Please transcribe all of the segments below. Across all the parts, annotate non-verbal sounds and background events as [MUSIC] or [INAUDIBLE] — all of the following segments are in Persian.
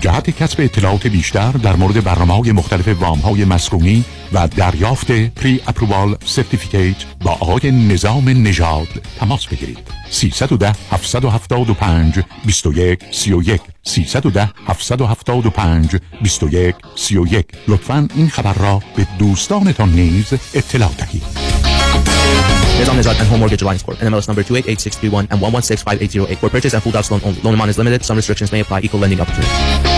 جهت کسب اطلاعات بیشتر در مورد برنامه های مختلف وام های مسکونی و دریافت پری اپروال سرتیفیکیت با آقای نظام نژاد تماس بگیرید 310 775 21 31 310 775 21 31 لطفا این خبر را به دوستانتان نیز اطلاع دهید Nizam Nizad and Home Mortgage Alliance Corp. NMLS number 288631 and 1165808. For purchase and full docs loan only. Loan amount is limited. Some restrictions may apply. Equal lending opportunity.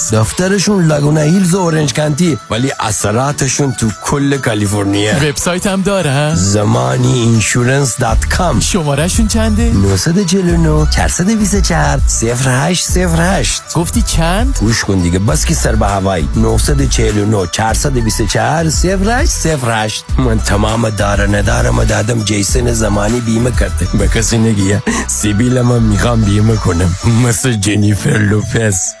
کجا؟ دفترشون لاگونا هیلز و اورنج کانتی ولی اثراتشون تو کل کالیفرنیا. وبسایت هم داره زمانی insurance dot com شمارهشون چنده؟ 949 424 0808 گفتی چند؟ گوش کن دیگه بس که سر به هوایی. 949 424 0808 من تمام داره ندارم دادم جیسن زمانی بیمه کرده. به کسی نگیه. سیبیل من می‌خوام بیمه کنم. مثل جنیفر لوپز.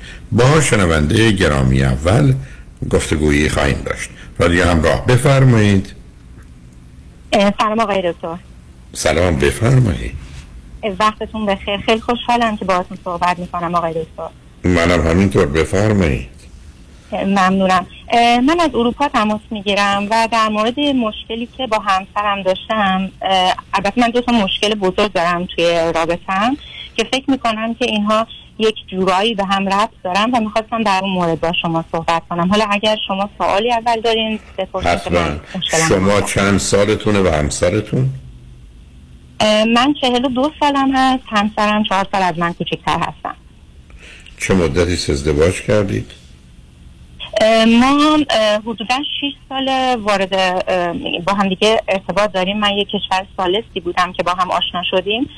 با شنونده گرامی اول گفتگویی خواهیم داشت. رادیو همراه بفرمایید. سلام آقای دکتر. سلام بفرمایید. وقتتون بخیر. خیلی خوشحالم که باهاتون صحبت می‌کنم آقای دکتر. منم همینطور بفرمایید. ممنونم. من از اروپا تماس می‌گیرم و در مورد مشکلی که با همسرم داشتم البته من دو تا مشکل بزرگ دارم توی رابطم که فکر می‌کنم که اینها یک جورایی به هم ربط دارم و می‌خواستم در اون مورد با شما صحبت کنم. حالا اگر شما سوالی اول دارین بپرسید شما چند سالتونه و همسرتون؟ من چهل و دو سالم هست. همسرم چهار سال از من کوچکتر هستم چه مدتی ازدواج کردید؟ ما حدودا 6 سال وارد با هم دیگه ارتباط داریم. من یک کشور ثالثی بودم که با هم آشنا شدیم.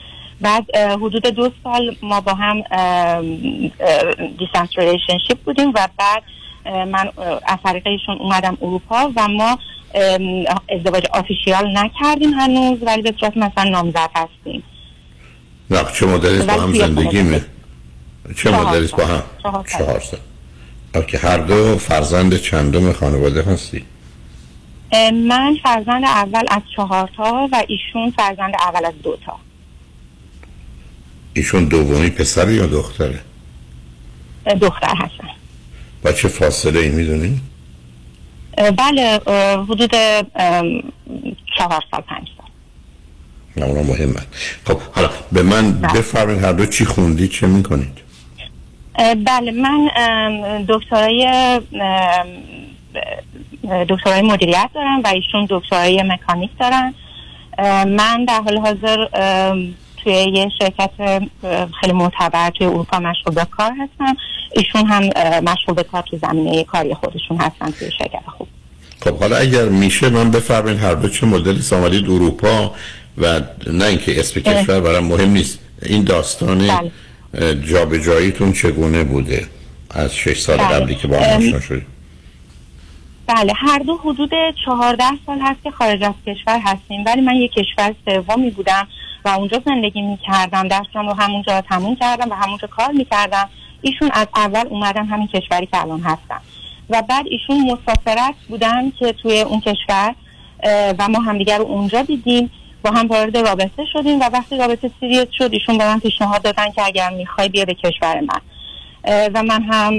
بعد حدود دو سال ما با هم distance relationship بودیم و بعد من از طریق ایشون اومدم اروپا و ما ازدواج official نکردیم هنوز ولی به صورت مثلا نامزد هستیم. نه چه مدتی با هم زندگی می چه سال. با هم؟ چهار سال. اوکی هر دو فرزند چندم خانواده هستی؟ من فرزند اول از چهار تا و ایشون فرزند اول از دو تا. ایشون دومی پسر یا دختره؟ دختر هستن با چه فاصله ای می‌دونی؟ بله حدود چهار سال پنج سال. اونا مهمه خب حالا به من بله. بفرمایید هر دو چی خوندید چه می‌کنید؟ بله من دکترای دکترای مدیریت دارم و ایشون دکترای مکانیک دارن. من در حال حاضر توی یه شرکت خیلی معتبر توی اروپا مشغول به کار هستم ایشون هم مشغول به کار تو زمینه کاری خودشون هستن توی شرکت خوب. خب حالا اگر میشه من بفرمایید هر دو چه مدلی آمدید اروپا و نه اینکه اسم. کشور برام مهم نیست. این داستان بله. جابجاییتون چگونه بوده؟ از شش سال بله. قبلی که با هم آشنا شدید. بله هر دو حدود چهارده سال هست که خارج از کشور هستیم. ولی من یک کشور سومی بودم. و اونجا زندگی می کردم درسم رو همونجا تموم کردم و همونجا کار می کردم ایشون از اول اومدن همین کشوری که الان هستم و بعد ایشون مسافرت بودن که توی اون کشور و ما همدیگر رو اونجا دیدیم. با هم وارد رابطه شدیم و وقتی رابطه سیریت شد ایشون به من پیشنهاد دادن که اگر می‌خوای بیا به کشور من. و من هم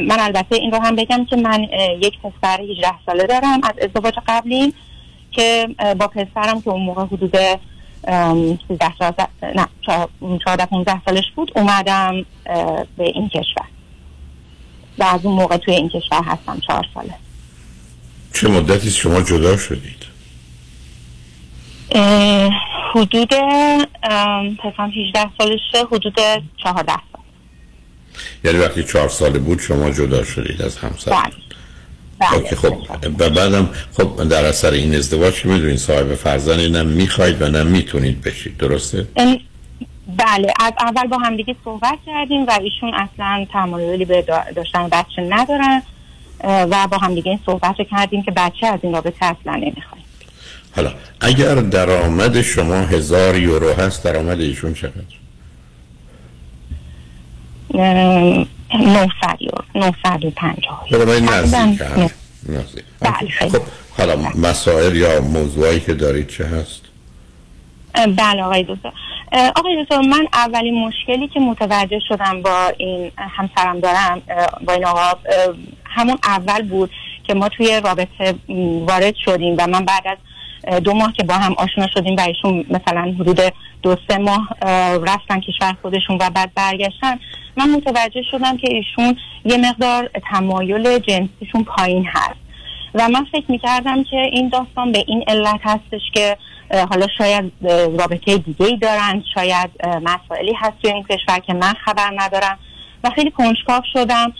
من البته این رو هم بگم که من یک پسر 18 ساله دارم. از ازدواج قبلی که با پسرم که اون موقع حدود 13 14 نه 14 15 سالش بود اومدم به این کشور. و از اون موقع توی این کشور هستم چهار ساله. چه مدتی شما جدا شدید؟ حدود پسرم 18 سالشه حدود 14 سال. یعنی وقتی چهار ساله بود شما جدا شدید از همسر بله بله خب و بعدم خب در اثر این ازدواج که می‌دونید صاحب فرزندی نه می‌خواید و نه می‌تونید بشید درسته؟ بله از اول با همدیگه صحبت کردیم و ایشون اصلا تمایلی به دا- داشتن بچه ندارن و با همدیگه این صحبت رو کردیم که بچه از این رابطه اصلا نمی‌خوایم حالا اگر درآمد شما هزار یورو هست درآمد ایشون چقدر؟ 900 یورو 950 برای من نزدیک. نزدیک بله، خیلی. خب حالا مسائل یا موضوعی که دارید چه هست؟ بله آقای اه، آقای دکتر من اولین مشکلی که متوجه شدم با این همسرم دارم با این آقا همون اول بود که ما توی رابطه وارد شدیم و من بعد از دو ماه که با هم آشنا شدیم و ایشون مثلا حدود دو سه ماه اه، رفتن کشور خودشون و بعد برگشتن. من متوجه شدم که ایشون یه مقدار تمایل جنسیشون پایین هست. و من فکر می‌کردم که این داستان به این علت هستش که حالا شاید رابطه دیگه ای دارن شاید مسائلی هست توی این کشور که من خبر ندارم. و خیلی کنجکاو شدم.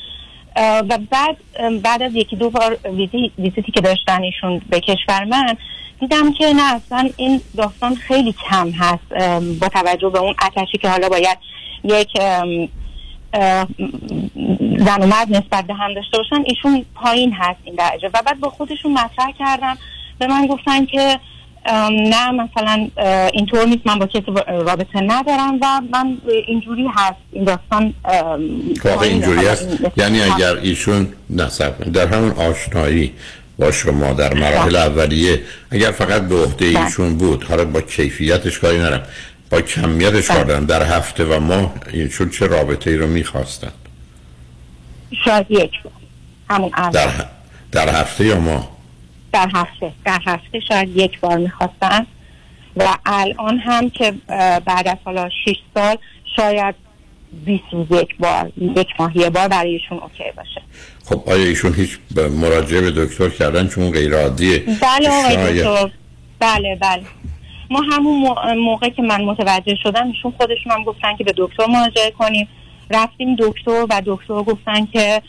و بعد بعد از یکی دو بار ویزی- ویزیتی که داشتن ایشون به کشور من دیدم که نه اصلا این داستان خیلی کم هست با توجه به اون اتشی که حالا باید یک زن و مرد نسبت به هم داشته باشن ایشون پایین هست این درجه و بعد با خودشون مطرح کردم به من گفتن که نه مثلا اینطور نیست من با کسی رابطه ندارم و من اینجوری هست این داستان پایینه. اینجوری این- یعنی اگر ایشون کنید. در همون آشنایی با شما در مراحل اولیه. اگر فقط به عهده بله. ایشون بود حالا با کیفیتش کاری ندارم. با کمیتش بله. دارم. در هفته و ماه ایشون چه رابطه ای رو می‌خواستن؟ شاید یک بار. همون اول در, ه- در هفته یا ماه؟ در هفته. در هفته شاید یک بار می‌خواستن. و الان هم که بعد از حالا 6 سال شاید 20 روز یک بار یک ماه یه بار برایشون اوکی باشه. خب آیا ایشون هیچ مراجعه به دکتر کردن چون غیر عادیه بله آقای دکتر. بله بله. ما همون مو- موقع که من متوجه شدم ایشون خودشون هم گفتن که به دکتر مراجعه کنیم. رفتیم دکتر و دکتر گفتن که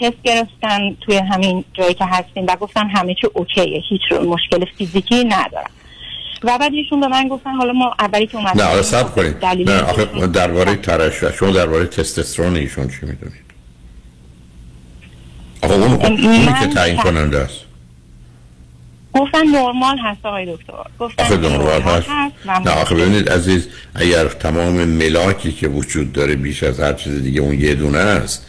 تست گرفتن توی همین جایی که هستیم و گفتن همه چی اوکیه هیچ مشکل فیزیکی ندارم و بعد ایشون به من گفتن حالا ما اولی که اومدیم نه آره سب کنید. نه آخه. درباره ترشح شما درباره تستوسترون ایشون چی می‌دونید؟ آخه اون اونی که تعیین کننده است. گفتن نرمال هست آقای دکتر. گفتن آخه نرمال هست. و نه آخه ببینید عزیز اگر تمام ملاکی که وجود داره بیش از هر چیز دیگه اون یه دونه است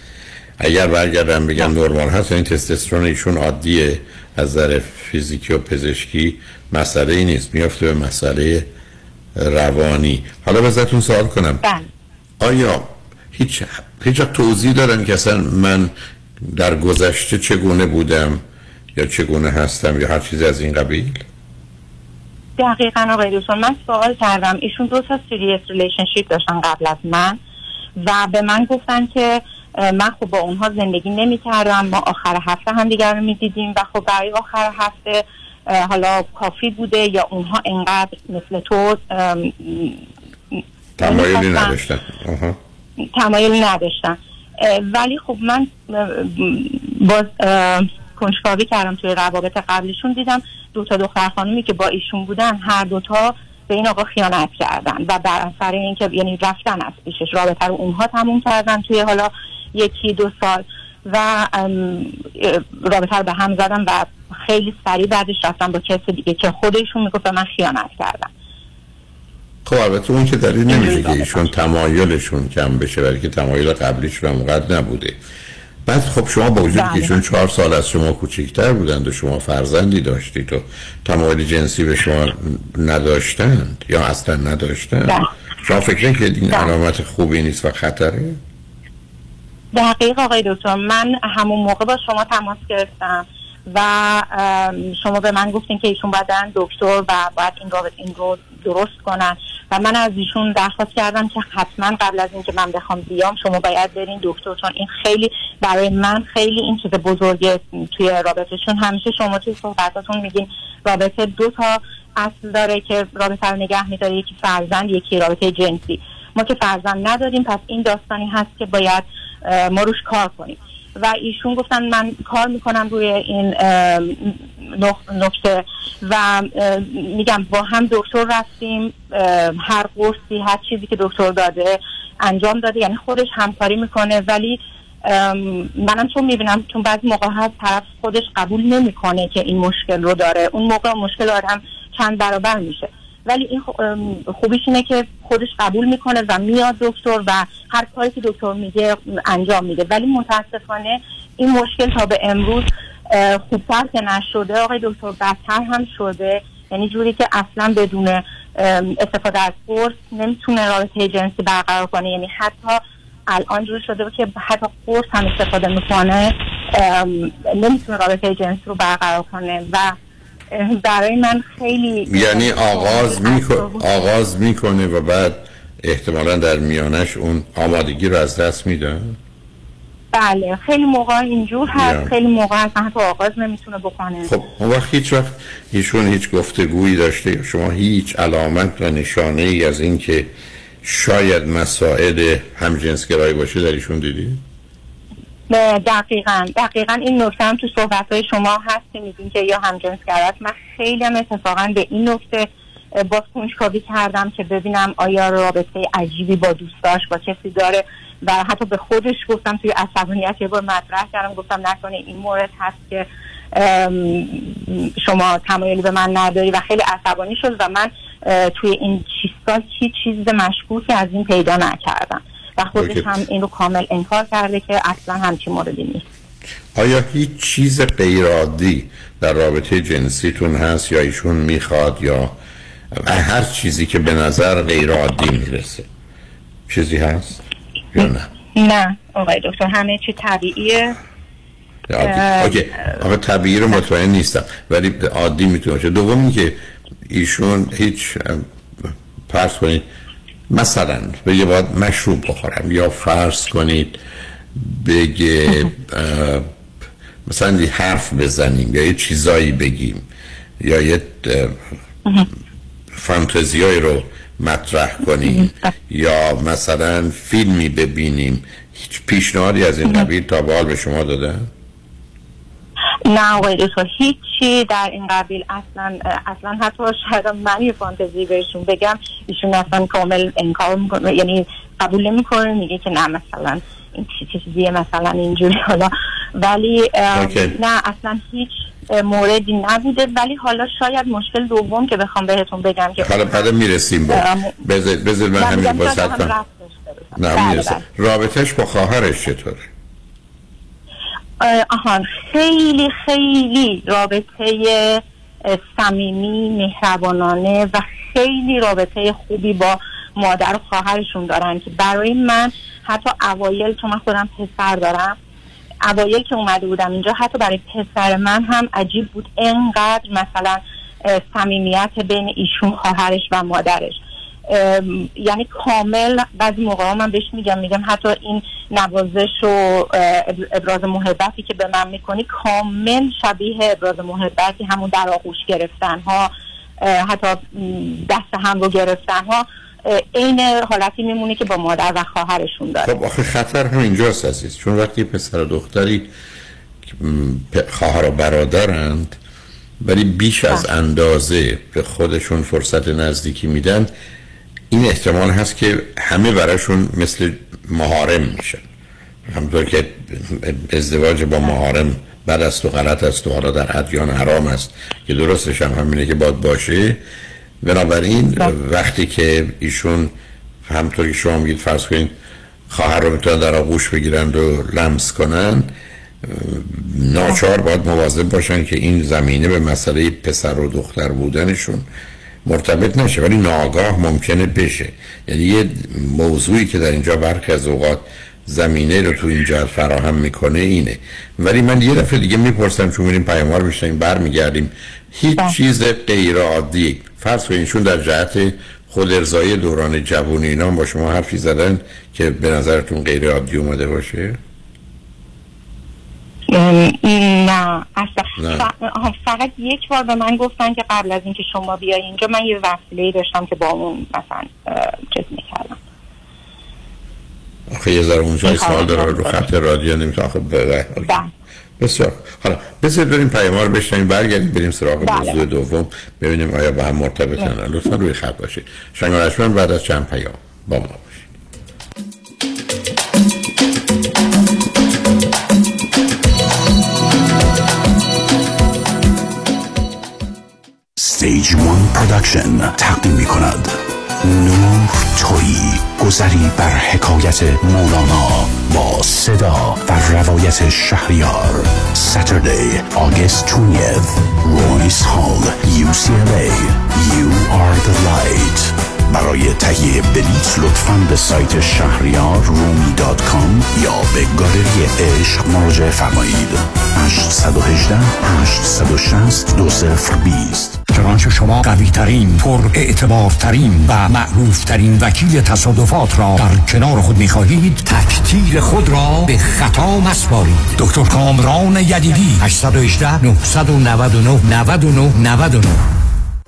اگر برگردن بگن نرمال هست این تستوسترون ایشون عادیه از نظر فیزیکی و پزشکی مسئله ای نیست. میافته به مسئله روانی. حالا بذارتون سوال کنم. بله. آیا هیچ هیچ توضیح دارن که اصلا من در گذشته چگونه بودم یا چگونه هستم یا هر چیزی از این قبیل؟ دقیقا آقای دکتر من سوال کردم. ایشون دو تا serious relationship داشتن قبل از من و به من گفتن که من خب با اونها زندگی نمی کردم ما آخر هفته هم دیگر رو می دیدیم و خب برای آخر هفته حالا کافی بوده یا اونها انقدر مثل تو تمایلی. نداشتن. تمایلی نداشتن. ولی خب من باز کنجکاوی کردم توی روابط قبلیشون دیدم دو تا دختر خانومی که با ایشون بودن هر دوتا به این آقا خیانت کردن و بر اثر اینکه یعنی رفتن از پیشش. رابطه رو اونها تموم کردن توی حالا یکی دو سال. و رابطه رو به هم زدن و خیلی سریع بعدش رفتن با کسی دیگه که خودشون می‌گفت به من خیانت کردن خب البته اون که دلیل نمیشه که ایشون تمایلشون کم بشه برای که تمایل قبلیش رو اونقدر نبوده بعد خب شما با وجود که بله. ایشون چهار سال از شما کوچکتر بودند و شما فرزندی داشتید و تمایل جنسی به شما نداشتند یا اصلا نداشتند بله. شما فکر که این بله. علامت خوبی نیست و خطره دقیق آقای دکتر من همون موقع با شما تماس گرفتم و شما به من گفتین که ایشون باید دکتر و باید این رو, این رو درست کنن و من از ایشون درخواست کردم که حتما قبل از اینکه من بخوام بیام شما باید برین دکتر چون این خیلی برای من خیلی این چیز بزرگه توی رابطهشون. همیشه شما توی صحبتاتون میگین رابطه دو تا اصل داره که رابطه رو نگه میداره یکی فرزند یکی رابطه جنسی. ما که فرزند نداریم پس این داستانی هست که باید ما روش کار کنیم. و ایشون گفتن من کار می‌کنم روی این اه، نق- نکته و میگم با هم دکتر رفتیم هر قرصی هر چیزی که دکتر داده انجام داده یعنی خودش همکاری می‌کنه. ولی منم چون می‌بینم چون بعضی موقع هست طرف خودش قبول نمی‌کنه که این مشکل رو داره. اون موقع مشکل آدم چند برابر میشه. ولی این خوبیش اینه که خودش قبول می‌کنه و میاد دکتر و هر کاری که دکتر میگه انجام میده. ولی متاسفانه این مشکل تا به امروز خوبتر که نشده. آقای دکتر بدتر هم شده. یعنی جوری که اصلا بدون استفاده از قرص نمی‌تونه رابطه جنسی برقرار کنه. یعنی حتی الان جوری شده که حتی قرص هم استفاده می‌کنه نمی‌تونه رابطه جنسی رو برقرار کنه و برای من خیلی یعنی آغاز می‌کنه آغاز می‌کنه و بعد احتمالا در میانش اون آمادگی رو از دست میده بله خیلی موقع اینجور هست یا. خیلی موقع اصلا حتی آغاز نمی‌تونه بکنه خب اون وقت هیچ وقت ایشون هیچ گفتگویی داشته یا شما هیچ علامت و نشانه ای از این که شاید مسائل همجنسگرایی باشه در ایشون دیدی؟ دقیقا دقیقا این نکته هم تو صحبت های شما هست که میگین که یا همجنسگر است من خیلی هم اتفاقا به این نکته باز کنجکاوی کردم که ببینم آیا رابطه عجیبی با دوستاش با کسی داره. و حتی به خودش گفتم توی عصبانیت یه بار مطرح کردم گفتم نکنه این مورد هست که شما تمایلی به من نداری. و خیلی عصبانی شد و من توی این 6 سال هیچ چیز مشکوکی از این پیدا نکردم. و خودش اوکی. هم این رو کامل انکار کرده که اصلا همچین موردی نیست. آیا هیچ چیز غیرعادی در رابطه جنسیتون هست یا ایشون می‌خواد یا هر چیزی که به نظر غیرعادی می‌رسه؟ چیزی هست یا نه؟ نه آقای دکتر همه چی طبیعیه. عادی. اوکی. آقا طبیعی رو مطمئن نیستم ولی عادی می‌تونه باشه. دوم اینکه ایشون هیچ فرض کنید مثلا بگه باید مشروب بخورم یا فرض کنید بگه مثلا یه حرف بزنیم یا یه چیزایی بگیم یا یه فانتزیایی رو مطرح کنیم یا مثلا فیلمی ببینیم هیچ پیشنهادی از این قبیل تا به حال به شما دادن؟ نه آقای دکتر هیچی در این قبیل اصلا اصلا حتی شاید من یه فانتزی بهشون بگم ایشون اصلا کامل انکار می‌کنه یعنی قبول نمی‌کنه میگه که نه مثلا این چی چیزیه مثلا اینجوری حالا ولی اوکی. نه اصلا هیچ موردی نبوده ولی حالا شاید مشکل دوم که بخوام بهتون بگم که حالا بعد می‌رسیم با بذار من همین با. نه بله، می‌رسه بله. رابطش با خواهرش چطوره؟ آهان خیلی خیلی رابطه صمیمی مهربانانه و خیلی رابطه خوبی با مادر و خواهرشون دارن که برای من حتی اوایل چون من خودم پسر دارم اوایل که اومده بودم اینجا حتی برای پسر من هم عجیب بود. انقدر مثلا صمیمیت بین ایشون خواهرش و مادرش. یعنی کامل بعضی موقع من بهش میگم میگم حتی این نوازش و ابراز محبتی که به من می‌کنی کامل شبیه ابراز محبتی همون در آغوش گرفتن ها حتی دست هم رو گرفتن ها عین حالتی میمونه که با مادر و خواهرشون داره خب آخه خطر هم اینجاست عزیز. چون وقتی پسر و دختری خواهر و برادرند ولی بیش از اندازه به خودشون فرصت نزدیکی میدن این احتمال هست که همه براشون مثل مهارم میشن همطور که ازدواج با مهارم بد است و غلط است و حالا در ادیان حرام است که درستش هم همینه که باید باشه. بنابراین وقتی که ایشون همطور که شما میگید فرض کنید خواهر رو می‌تونن در آغوش بگیرند و لمس کنن ناچار باید مواظب باشن که این زمینه به مسئله پسر و دختر بودنشون مرتبط نشه ولی ناگاه ممکنه بشه. یعنی یه موضوعی که در اینجا برخی از اوقات زمینه رو تو این جهت فراهم می‌کنه اینه. ولی من یه دفعه دیگه می‌پرسم چون میریم پیاموار بشنیم برمیگردیم. هیچ چیز غیر عادی فرض کنید ایشون در جهت خود ارزایی دوران جوونی اینا با شما حرفی زدن که به نظرتون غیر عادی اومده باشه؟ نه اصلا. نه. فقط یک بار به من گفتن که قبل از اینکه شما بیای اینجا من یه وسیله داشتم که با اون مثلا چیز می‌کردم. آخه یه ذره اونجا. سوال داره رو خط رادیو نمی‌تونه آخه بله. بسیار حالا بسیار بریم پیام رو بشنیم برگردیم بریم سراغ بله. موضوع دوم. ببینیم آیا با هم مرتبطن. لطفا روی خط باشید. شنگارشمن بعد از چند پیام. با ما. Stage One Production تقدیم می کند نور تویی گذری بر حکایت مولانا با صدا و روایت شهریار. Saturday August 20th Royce Hall UCLA You are the light. برای تهیه بلیت لطفاً به سایت شهریار رومی دات کام یا به گالری عشق مراجعه فرمایید. 818 860 2020 چنانچه شما قوی ترین پر اعتبار ترین و معروف ترین وکیل تصادفات را در کنار خود می خواهید تکتیر خود را به خطا مسپارید. دکتر کامران یدیدی 818 999 99 99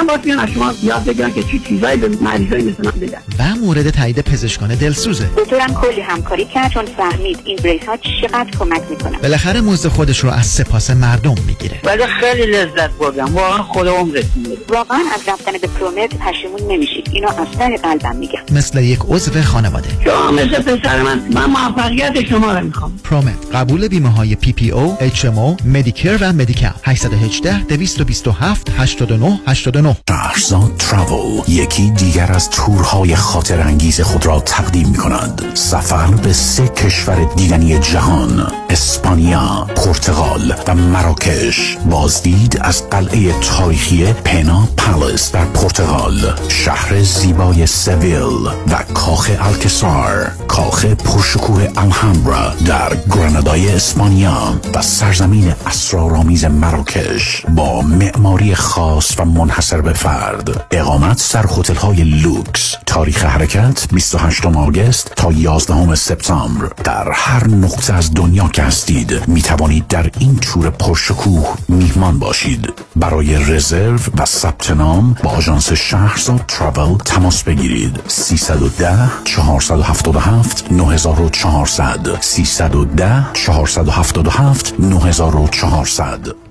هم باید بیان از شما یاد بگیرن که چی چیزایی به مریضای مثل من بگن. و مورد تایید پزشکان دلسوزه. دکترم کلی همکاری کرد چون فهمید این brace ها چقدر کمک می‌کنه بالاخره مزد خودش رو از سپاس مردم می‌گیره. ولی خیلی لذت بردم. واقعا خدا عمرتون بده واقعا از رفتن به پرومت پشیمون نمیشید. اینو از ته قلبم میگم. مثل یک عضو خانواده. شما مثل پسر من. من موفقیت شما رو می‌خوام. پرومت قبول بیمه های PPO، HMO، Medicare و Medi-Cal. 818 227 89 89 شهرزاد Travel یکی دیگر از تورهای خاطر انگیز خود را تقدیم می کند سفر به سه کشور دیدنی جهان اسپانیا، پرتغال و مراکش. بازدید از قلعه تاریخی Pena Palace در پرتغال. شهر زیبای سویل و کاخ الکسار. کاخ پرشکوه الهامبرا در گرانادای اسپانیا و سرزمین اسرارآمیز مراکش. با معماری خاص و منحصر به فرد. اقامت در هتل های لوکس. تاریخ حرکت 28 آگوست تا 11 سپتامبر. در هر نقطه از دنیا که هستید می توانید در این تور پرشکوه میهمان باشید. برای رزرو و ثبت نام با آژانس شهرزاد تراول تماس بگیرید. 310 477 9400 310 477 9400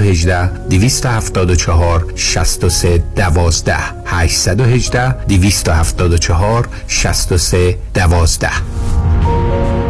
818 274 63 12 818 274 63 12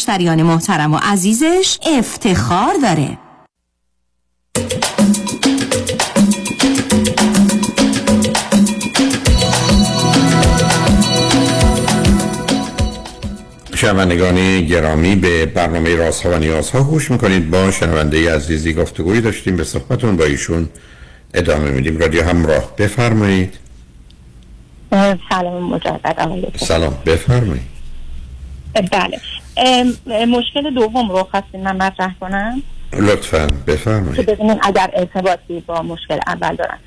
مشتریان محترم و عزیزش افتخار داره. شنوندگان گرامی به برنامه رازها و نیازها گوش می‌کنید. با شنونده عزیزی گفتگوی داشتیم. به صحبتون با ایشون ادامه میدیم. رادیو همراه بفرمایید. سلام مجدد سلام بفرمایید. بله. مشکل دوم رو خواستیم من مطرح کنم؟ لطفا بفرمایید. ببینیم اگر ارتباطی با مشکل اول دارن.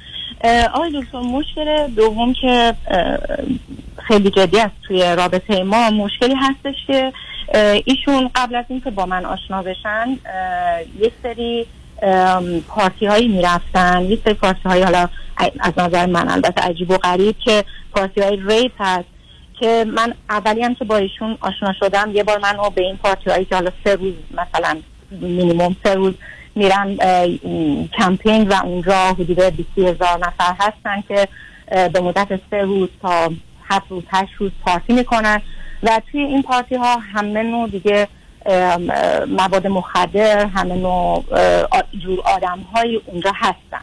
آقای دکتر مشکل دوم که خیلی جدی است توی رابطه ما مشکلی هستش که ایشون قبل از اینکه با من آشنا بشن یک سری پارتی هایی می‌رفتن یک سری پارتی های حالا از نظر من البته عجیب و غریب که پارتی های rave هست که من اولی هم که با ایشون آشنا شدم یه بار من رو به این پارتی هایی که حالا سه روز مثلا مینیموم سه روز میرن کمپینگ و اونجا حدود 20 هزار نفر هستن که به مدت سه روز تا هفت روز هشت روز پارتی می‌کنن. و توی این پارتی ها همه نوع دیگه مواد مخدر همه نوع جور آدم های اونجا هستن.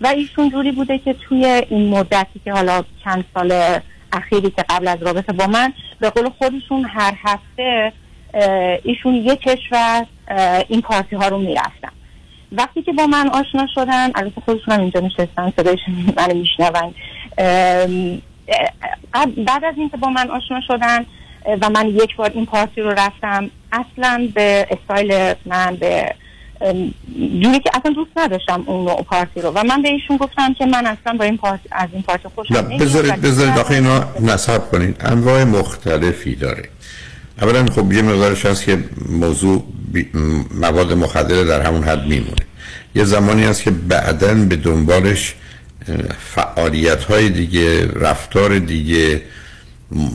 و ایشون جوری بوده که توی این مدتی که حالا چند سال اخیری که قبل از رابطه با من به قول خودشون هر هفته ایشون یک کشور این پارتی ها رو می‌رفتن. وقتی که با من آشنا شدن البته خودشون هم اینجا نشستن صدایشون [LAUGHS] منو میشنون. بعد از اینکه با من آشنا شدن و من یک بار این پارتی رو رفتم اصلا به استایل من به جوری که اصلا دوست نداشتم اون نوع پارتی رو. و من به ایشون گفتم که من اصلا با این پارتی از این پارتی خوشم نمیاد بذارید بذارید آخه اینا نصب کنید. انواع مختلفی داره. اولا خب یه مقدارش هست که موضوع بی- مواد مخدر در همون حد میمونه. یه زمانی هست که بعدا به دنبالش فعالیت های دیگه رفتار دیگه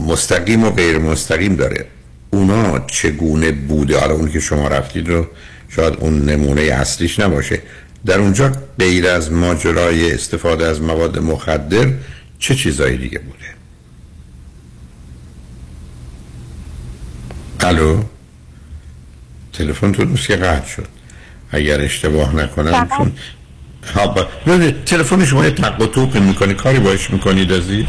مستقیم و غیر مستقیم داره. اونا چگونه بوده؟ حالا اون که شما رفتید رو شاید اون نمونه اصلیش نباشه. در اونجا غیر از ماجرای استفاده از مواد مخدر چه چیزایی دیگه بوده؟ الو؟ تلفن تو که قطع شد. اگر اشتباه نکنم چون. تلفن شما یه تق و توق می‌کنی کاری باش می‌کنید عزیز؟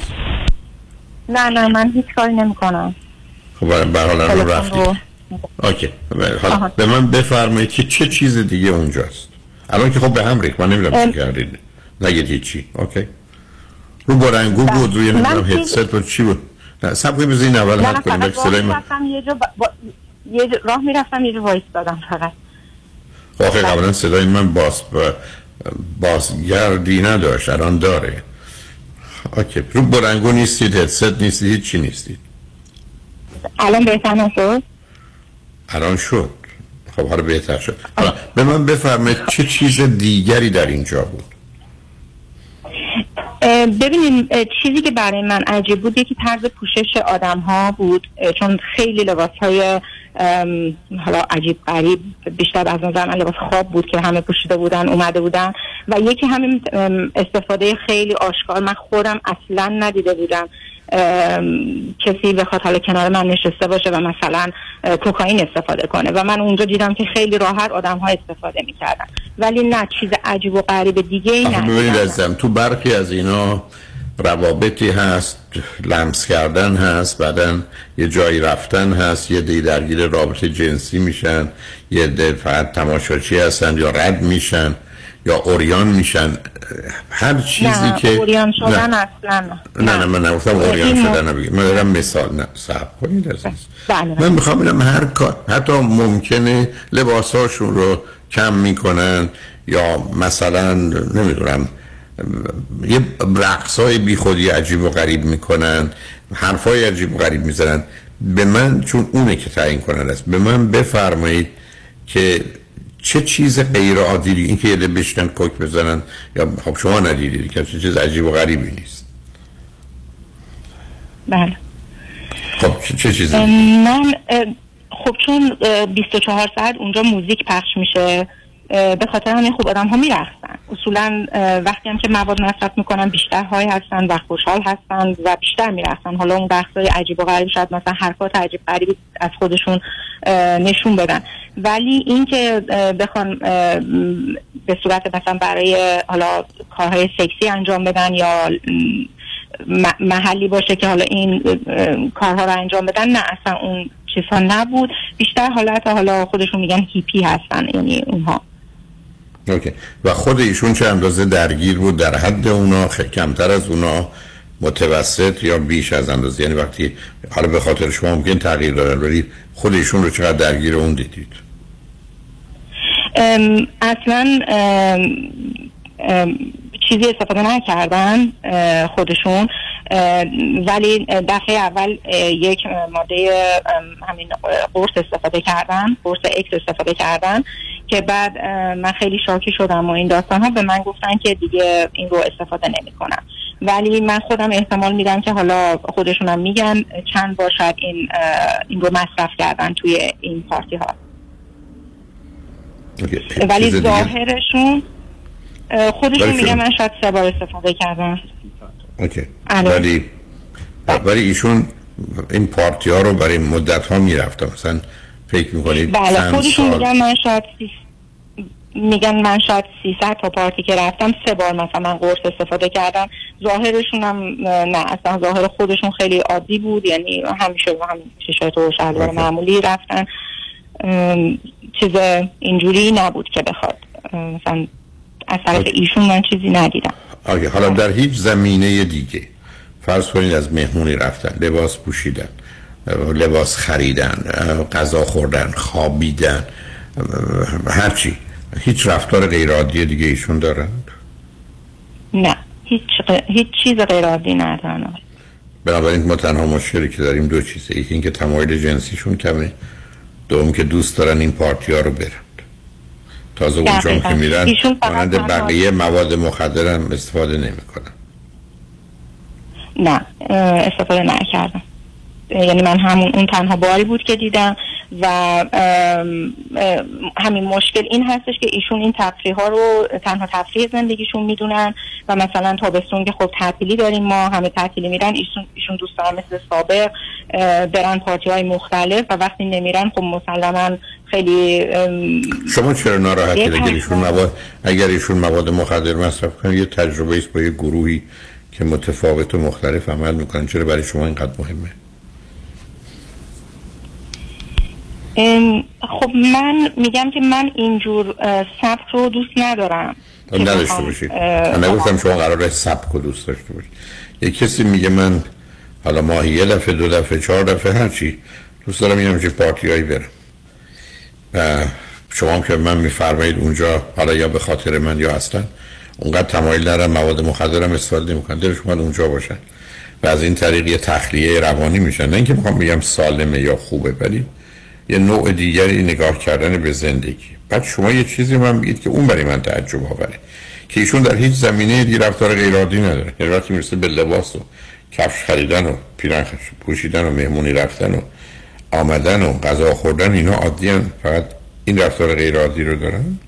نه نه من هیچ کاری نمی کنم خب به حال رو رفتید. OK. حالا به من بفرمایید که چه چیز دیگه اونجاست. الان که خب به هم ریخت من نمی‌دونم چی کردید. نگید هیچی. OK. رو بلندگو بود روی نمی‌دونم هدست بود چی بود؟ نه صبر کنید بذارین اول حل کنیم. یک صدای من یه جا با... یه جا راه می‌رفتم یه جا وایسادم فقط. آخه قبلا صدای من باز بازگردی نداشت الان داره. OK. رو بلندگو نیستید هدست نیستید چی نیستید. الان بهتر نشد؟ الان شد. خب حالا بهتر شد. حالا به من بفرمایید چه چیز دیگری در اینجا بود؟ ببینیم چیزی که برای من عجیب بود یکی طرز پوشش آدم ها بود چون خیلی لباس های حالا عجیب قریب بیشتر از نظر من لباس خواب بود که همه پوشیده بودن اومده بودن. و یکی همین استفاده خیلی آشکار من خودم اصلا ندیده بودم. کسی بخواد حالا کنار من نشسته باشه و مثلا کوکائین استفاده کنه. و من اونجا دیدم که خیلی راحت آدم ها استفاده می‌کردن. ولی نه چیز عجیب و غریب دیگه ای نه ببینید تو برخی از اینا روابطی هست لمس کردن هست بعدا یه جایی رفتن هست یه دی درگیر رابطه جنسی میشن یه دی فقط تماشاچی هستن یا رد میشن. یا اوریان میشن هر چیزی نه، که اوریان شدن نه. اصلا نه. نه نه من نگفتم اوریان شدن نبگیم من دارم مثال نه صبر کنید عزیز بله. من می‌خوام ببینم هر کار حتی ممکنه لباساشون رو کم می‌کنن یا مثلا نمی‌دونم یه رقص های بی خودی عجیب و غریب می‌کنن حرفای عجیب و غریب می‌زنن به من چون اونه که تعیین کنن است به من بفرمایید که چه چیز غیر عادی این که یه بشنن کوک بزنن یا خب شما ندیدید که چه چیز عجیب و غریبی نیست. بله. خب چه, چه چیزی؟ من خب چون اه، 24 ساعت اونجا موزیک پخش میشه. به خاطر همین خوب آدم ها میرخصن اصولا وقتی هم که مواد مصرف می‌کنن بیشتر های هستن و خوشحال هستن و بیشتر میرخصن حالا اون بحث های عجیب و غریب شاید مثلا حرکات عجیب غریبی از خودشون نشون بدن. ولی اینکه بخوان به صورت مثلا برای حالا کارهای سکسی انجام بدن یا محلی باشه که حالا این کارها رو انجام بدن نه اصلا اون چیزها نبود. بیشتر حالت حالا خودشون میگن هیپی هستن یعنی اونها. اوکی. و خود ایشون چه اندازه درگیر بود در حد اونا. کمتر از اونا متوسط یا بیش از اندازه یعنی وقتی حالا به خاطر شما ممکن تغییر دارن ولی خود ایشون رو چقدر درگیر اون دیدید ام، اصلا ام، ام، چیزی استفاده نکردن خودشون ولی دفعه اول یک ماده همین قرص استفاده کردن قرص اکس استفاده کردن که بعد من خیلی شاکی شدم و این داستان ها به من گفتن که دیگه این رو استفاده نمی کنم ولی من خودم احتمال میدم که حالا خودشونم میگن چند بار شاید این این رو مصرف کردن توی این پارتی ها. ولی؟ ظاهرشون اه، خودشون میگن من شاید سه بار استفاده کردم اوکی. ولی ولی ایشون این پارتی ها رو برای مدت ها می‌رفتم مثلا فکر می‌کنید بله خودشون میگن من شاید سی... میگن من شاید 300 تا پارتی که رفتم سه بار مثلا من قرص استفاده کردم. ظاهرشون هم نه اصلا ظاهر خودشون خیلی عادی بود. یعنی همیشه با همین شیشات و شلوار. معمولی رفتن. چیز اینجوری نبود که بخواد. مثلا از طرف. ایشون من چیزی ندیدم. آگه حالا در هیچ زمینه دیگه. فرض کنید از مهمونی رفتن لباس پوشیدن لباس خریدن غذا خوردن خوابیدن هرچی هیچ رفتار غیر عادی دیگه ایشون دارن؟ نه هیچ, غ- هیچ چیز غیر عادی ندارم بنابراین ما تنها مشکلی که داریم دو چیزه. یکی اینکه تمایل جنسیشون کمه. دوم که دوست دارن این پارتی ها رو برن. تازه اونجا. که میرن مانند بقیه مواد مخدر هم استفاده نمی‌کنن. نه استفاده نکردم یعنی من همون اون تنها باری بود که دیدم و همین مشکل این هستش که ایشون این تفریح ها رو تنها تفریح زندگیشون می‌دونن و مثلا تابستون که خب تعطیلی داریم ما همه تعطیلی میرن ایشون ایشون دوست دارن مثل سابق برن پارتی های مختلف و وقتی نمیرن خب مسلما خیلی شما چرا ناراحتید یک اگر. ایشون مواد اگر ایشون مواد مخدر مصرف کنن یه تجربه است با یه گروهی که متفاوت و مختلف عمل می‌کنن چرا برای شما اینقدر مهمه ام، خب من میگم که من اینجور سبک رو دوست ندارم. نداشته باشید من نگفتم شما قراره سبک و دوست داشته باشید یه کسی میگه من حالا ماهی یه دفعه دو دفعه چهار دفعه هرچی دوست دارم اینم چه پارتی هایی برم. و شما هم که من میفرمایید اونجا حالا یا به خاطر من یا اصلا اونقدر تمایل دارم مواد مخدرم استفاده نمی‌کنن دلش اومد اونجا باشن و از این طریق یه تخلیه روانی میشن نه اینکه می‌خوام بگم سالمه یا خوبه ولی یه نوع دیگری نگاه کردن به زندگی. بعد شما یه چیزی من میگید که اون برای من تعجب آوره. که ایشون در هیچ زمینه دیگه رفتار غیرعادی نداره. یعنی وقتی می‌رسه به لباس و کفش خریدن و پیرن پوشیدن و مهمونی رفتن و آمدن و غذا خوردن اینا عادی فقط این رفتار غیرعادی رو دارن؟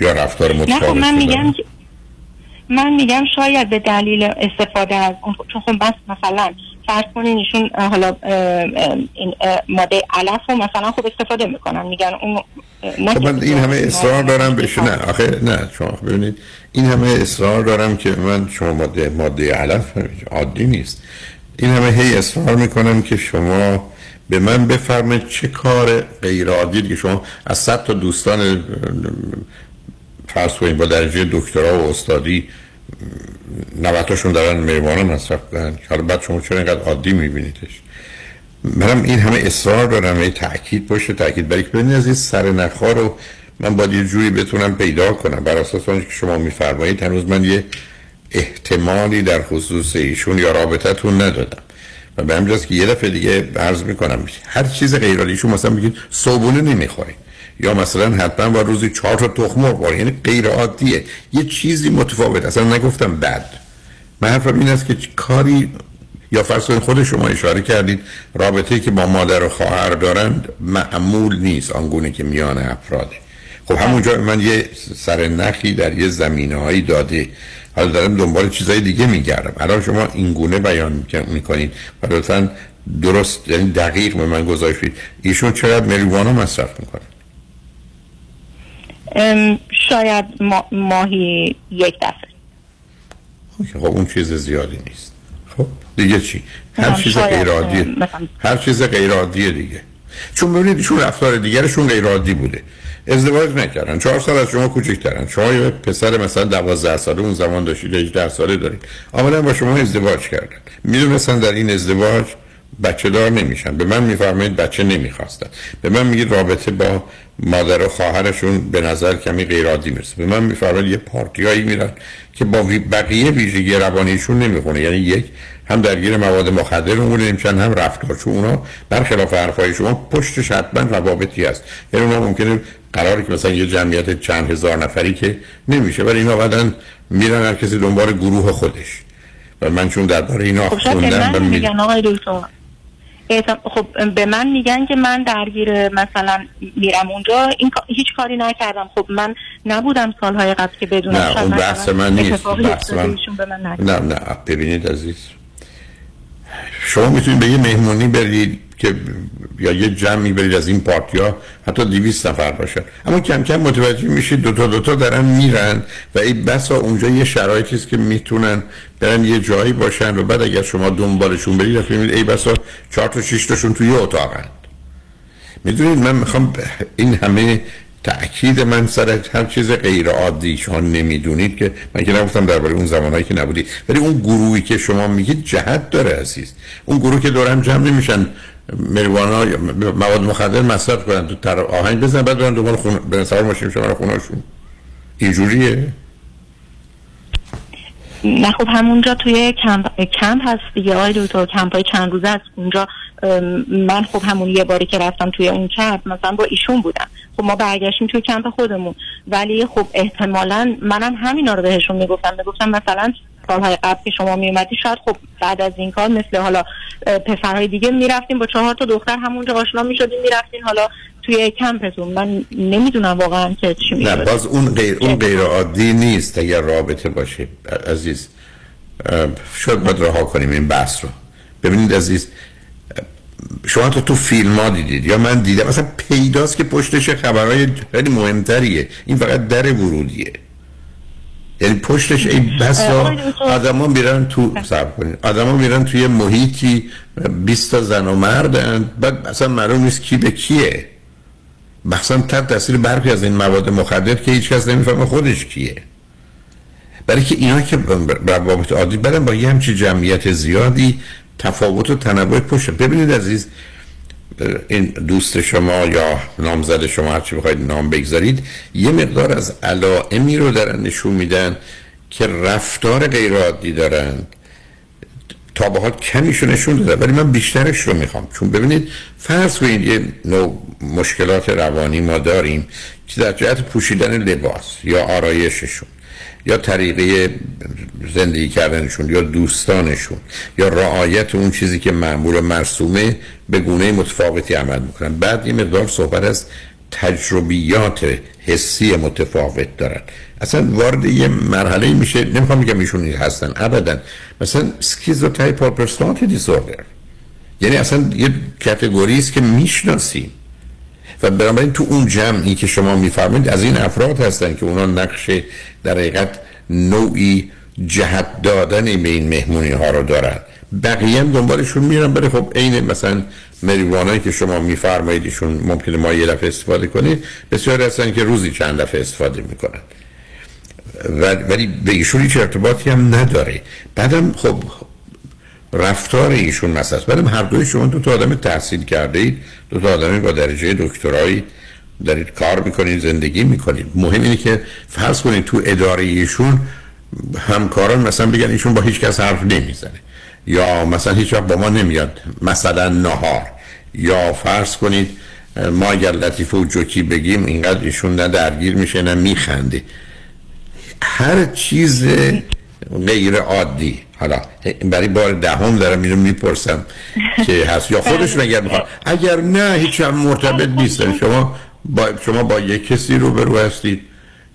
یا رفتار خب متفاوت من میگم من میگم شاید به دلیل استفاده از اون چون خب بس مثلا فرض کنین ایشون حالا این ماده علف رو مثلا خب استفاده می‌کنن. میگن اون خب من این همه اصرار دارم بشه نه آخه نه شما ببینید این همه اصرار دارم که من شما ماده ماده علف عادی نیست. این همه هی اصرار می‌کنم که شما به من بفرمایید چه کار غیر عادی که شما از صد تا دوستان فرض کنید با درجه دکترا و استادی 90 تاشون دارن مریوانا مصرف کنن حالا بعد شما چرا اینقدر عادی میبینیدش؟ منم این همه اصرار دارم یه تاکید باشه تاکید برای که از این سر نخا رو من باید یه جوری بتونم پیدا کنم. بر اساس آنچه که شما میفرمایید هنوز من یه احتمالی در خصوص ایشون یا رابطتون ندادم. و به همجاست که یه دفعه دیگه عرض می‌کنم هر چیز غیر عادیشون مثلا میگید صبونه نمی‌خوری یا مثلا حتما با روزی چهار تا تخم مرغ یعنی غیر عادیه. یه چیزی متفاوت اصلا نگفتم بد. من حرفم این است که کاری یا فرض خود شما اشاره کردید رابطه‌ای که با مادر و خواهر دارند معمول نیست. آنگونه که میان افراده خب همونجا من یه سر نخی در یه زمینه هایی داده. حالا دارم دنبال چیزای دیگه میگردم. الان شما این گونه بیان می‌کنید. و لطفا درست یعنی دقیق به من گذاشتید ایشون چقدر مریوانا مصرف می‌کنه؟ شاید ما- ماهی یک دفعه. خب اون چیز زیادی نیست. خب دیگه چی؟ هر چیز غیر عادیه مثلا هر چیز غیر عادیه دیگه. چون ببینید ایشون رفتار دیگرشون غیر عادی بوده. ازدواج نکردن. چهار سال از شما کوچکترن. شما یه پسر مثلا دوازده ساله اون زمان داشتید 18 ساله دارید. آمدن با شما ازدواج کردن. می‌دونستن در این ازدواج بچه دار نمیشن. به من میفرمایید بچه نمی‌خواستن. به من میگید رابطه با مادر و خواهرشون به نظر کمی غیر عادی می‌رسه. به من میفرمایید یه پارتیایی میرن که با بقیه ویژگی روانیشون نمی‌خونه. یعنی یک هم درگیر مواد مخدر اون نمیشن هم رفتار چون اونا برخلاف حرفای شما پشتش حتما روابطی هست. یعنی اونا ممکنه قراری که مثلا یه جمعیت چند هزار نفری که نمیشه ولی اینا بعدن میرن هر کسی دنبال گروه خودش. و من چون درباره اینا خب خوندم میگن آقای دکتر. خب به من میگن که من درگیر مثلا میرم اونجا این هیچ کاری نکردم خب من نبودم سالهای قبل که بدونم نه، اون بحث من نیست. بحث من- به من. نه نه ببینید عزیز شما می‌تونید به یه مهمونی برید که یا یه جمعی برید از این پارتی ها حتی دیویست نفر باشن اما کم کم متوجه میشید دوتا دوتا دارن میرن و این بسا اونجا یه شرایطی است که می‌تونن برن یه جایی باشن و بعد اگر شما دنبالشون برید رفت می‌بینید ای بسا چهار تا شش تاشون توی اتاقن. می‌دونید من می‌خوام این همه تأکید من سر هر چیز غیر عادی. شما نمی‌دونید که من که نگفتم درباره اون زمانهایی که نبودید ولی اون گروهی که شما میگید جهت داره عزیز. اون گروه که دورم جمع نمیشن. مریوانا مواد مخدر مصرف کنن. تو تر آهنگ بزنن بعد برن دنبال خونه برن سوار ماشین شما خونهشون اینجوریه؟ نه خب همونجا توی کمپ کمپ هست دیگه. آقای دکتر کمپ های چند روزه است اونجا من خب همون یه باری که رفتم توی اون کمپ مثلا با ایشون بودم. خب ما برگشتیم توی کمپ خودمون. ولی خب احتمالا منم همینا رو بهشون می‌گفتم. می‌گفتم مثلا سالهای قبل که شما میومدی شاید خب بعد از این کار مثل حالا پسرهای دیگه می‌رفتیم با چهار تا دختر همونجا آشنا می‌شدیم می‌رفتین حالا توی کمپتون. من نمی‌دونم واقعا که چی نه میشه باز اون غیر اون غیر عادی نیست اگر رابطه باشه. عزیز شاید باید رها کنیم این بحث رو. ببینید عزیز شما تو تو فیلم ها دیدید. یا من دیدم. مثلا پیداست که پشتش خبرهای خیلی مهمتریه. این فقط در ورودیه. یعنی پشتش ای بسا آدما میرن تو صبر کنید. آدما میرن توی محیطی. 20 تا زن و مردن بعد اصلا معلوم نیست کی به کیه. مثلا تحت تاثیر برخی از این مواد مخدر که هیچ کس نمی‌فهمه خودش کیه. برای که اینا که روابط عادی برن با یه همچی جمعیت زیادی تفاوت و تنوع پشت. ببینید عزیز این دوست شما یا نامزد شما هرچی بخواید نام بگذارید یه مقدار از علائمی رو دارن نشون میدن که رفتار غیر عادی دارن. تا به حال کمیشو نشون داده ولی من بیشترش رو می‌خوام. چون ببینید فرض کنید یه نوع مشکلات روانی ما داریم که در جهت پوشیدن لباس یا آرایششون. یا طریقه زندگی کردنشون یا دوستانشون یا رعایت اون چیزی که معمول مرسومه به گونه متفاوتی عمل می‌کنن. بعد یه مقدار صحبت از تجربیات حسی متفاوت دارن. اصلا وارد یه مرحله میشه نمی‌خوام بگم ایشون هستن ابدا. مثلا schizotypal personality disorder یعنی اصلا یه category است که می‌شناسیم. و بنابراین تو اون جمعی که شما میفرمایید از این افراد هستن که اونا نقش در حقیقت نوعی جهت دادن به این مهمونی ها رو دارن. بقیه هم دنبالشون میرن برای خب عین مثلا ماریجوانایی که شما میفرمایید ایشون ممکنه ماهی یه دفعه استفاده کنید بسیار هستن که روزی چند دفعه استفاده می‌کنن. ولی به ایشون هیچ ارتباطی هم نداره. بعدم خب رفتار ایشون مثلا بعدم هر دوی شما دو تا آدم تحصیل کرده اید. دو تا آدمی با درجه دکترایی دارید کار می‌کنید زندگی می‌کنید. مهم اینه که فرض کنید تو اداره ایشون همکاران مثلا بگن ایشون با هیچ کس حرف نمی‌زنه. یا مثلا هیچ وقت با ما نمیاد. مثلا نهار. یا فرض کنید ما اگر لطیفه و جوکی بگیم اینقدر ایشون نه درگیر میشه نه میخنده. هر چیز غیر عادی. حالا برای بار دهم دارم اینو می‌پرسم که هست یا خودشون اگر می‌خواد. اگر نه هیچ هم مرتبط نیستن. شما با شما با یک کسی رو برو هستید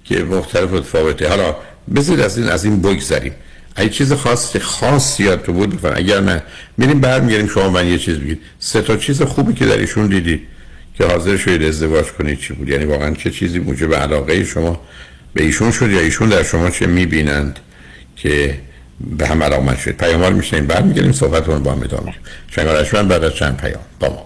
که مختلف متفاوته. حالا بذارید از این از این بگذریم. اگه چیز خاص خاص تو بود بفرم اگر نه میریم برمیگردیم شما من یه چیز بگید. سه تا چیز خوبی که در ایشون دیدی که حاضر شدید ازدواج کنید چی بود؟ یعنی واقعا چه چیزی موجب علاقه شما به ایشون شد یا ایشون در شما چه می‌بینند؟ که به هم علامت شد پیام ها رو میشنیم بعد صحبتون با هم ادامه شنگارشمن بعد از چند پیام با ما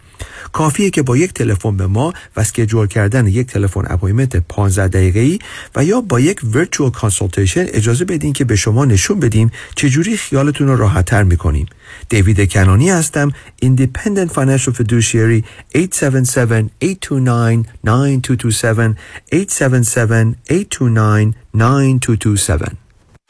کافیه که با یک تلفن به ما و schedule کردن یک تلفن appointment 15 دقیقه‌ای و یا با یک virtual consultation اجازه بدین که به شما نشون بدیم چجوری خیالتون رو راحتتر می‌کنیم. دیوید کنانی هستم Independent Financial Fiduciary 877-829-9227 877-829-9227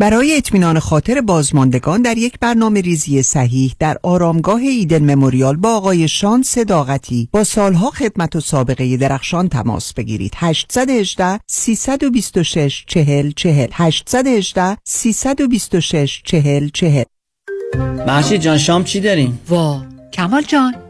برای اطمینان خاطر بازماندگان در یک برنامه ریزی صحیح در آرامگاه Eden Memorial با آقای شان صداقتی با سالها خدمت و سابقه درخشان تماس بگیرید. 818 326 40 40 818 326 40 40 محشید جان شام چی داریم؟ وا کمال جان.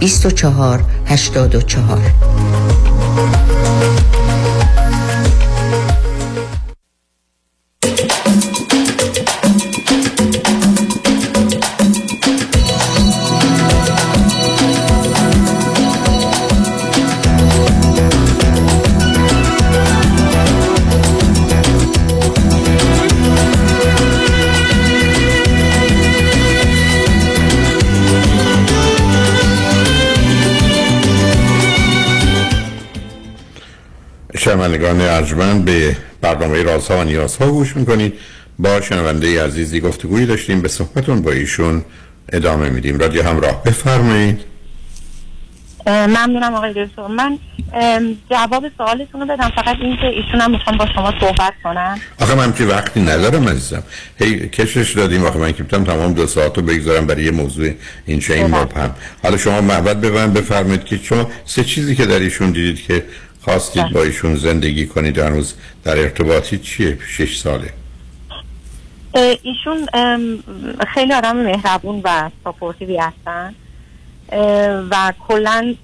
24 84 شنوندگان ارجمند به برنامه رازها و نیازها گوش می‌کنید. با شنونده عزیزی گفتگویی داشتیم به صحبتون با ایشون ادامه میدیم. رادیو همراه بفرمایید. ممنونم آقای دکتر. من جواب سوالتون رو بدم. فقط این که ایشون هم می‌خوام با شما صحبت کنم آخه من که وقتی ندارم عزیزم. هی کشش دادیم. آخه من که تمام دو ساعت رو بگذارم برای یه موضوع این چه این مبهم. حالا شما معبد ببند بفرمایید که شما سه چیزی که در ایشون دیدید که خواستید با ایشون زندگی کنید هنوز در ارتباطی چیه؟ شش ساله. ایشون خیلی آدم مهربون و supportive ی هستن. و کلا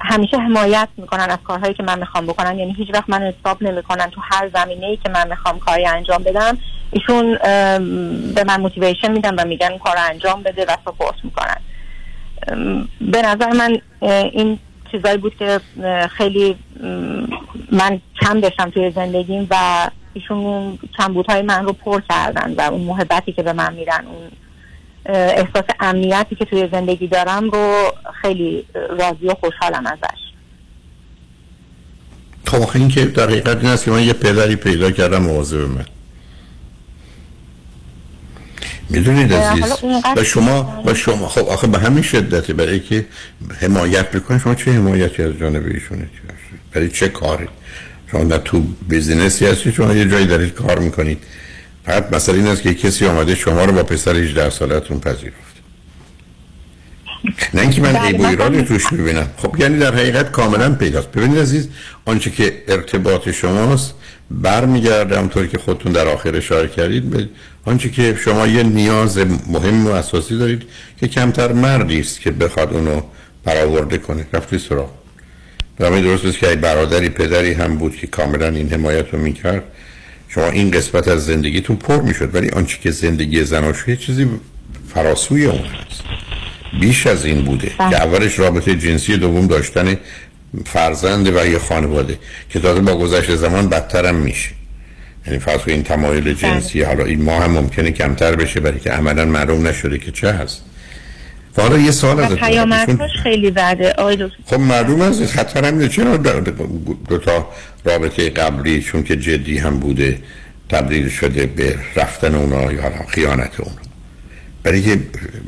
همیشه حمایت می‌کنن از کارهایی که من می‌خوام بکنم یعنی هیچ وقت من حساب نمی‌کنن تو هر زمینه ای که من می‌خوام کاری انجام بدم. ایشون به من motivation میدن و میگن کار انجام بده و support می‌کنن. به نظر من این چیزایی بود که خیلی من کم داشتم توی زندگیم و ایشون کمبودهای من رو پر کردن و اون محبتی که به من میدن اون احساس امنیتی که توی زندگی دارم رو خیلی راضی و خوشحالم ازش. خب آخه این که در حقیقت این است که من یه پدری پیدا کردم مواظب من. می‌دونید عزیز؟ و شما و شما خب آخه به همین شدته برای که حمایت بکنید شما چه حمایتی از جانب ایشونه برای چه کاری؟ شما در تو بیزینسی هستی شما یه جایی دارید کار می‌کنید. فقط مسئله این است که کسی آمده شما رو با پسر 18 سالتون پذیرفت نه اینکه من بله، عیب و ایرادی توش می‌بینم. خب یعنی در حقیقت کاملا پیداست. ببینید عزیز آنچه که ارتباط شماست برمیگرده همطوری که خودتون در آخر اشاره کردید به آنچه که شما یه نیاز مهم و اساسی دارید که کمتر مردی است که بخواد اونو برآورده کنه. رفتی سراغ. برای درست است که برادری پدری هم بود که کاملا این حمایت رو می‌کرد شما این قسمت از زندگیتون پر می‌شد. ولی آنچه که زندگی زناشویی یه چیزی فراسوی اون هست. بیش از این بوده که اولش رابطه جنسی دوم داشتن فرزند و یه خانواده که تازه با گذشت زمان بدتر هم میشه. یعنی فرض این تمایل جنسی حالا این ما هم ممکنه کمتر بشه برای که عملا معلوم نشده که چه هست. حالا یه دارم. ایشون- پیامدهاش خیلی بده. آقای خب معلوم است خطر هم چرا دو, دو تا رابطه قبلی چون که جدی هم بوده تبدیل شده به رفتن اونا یا خیانت اونا؟ برای که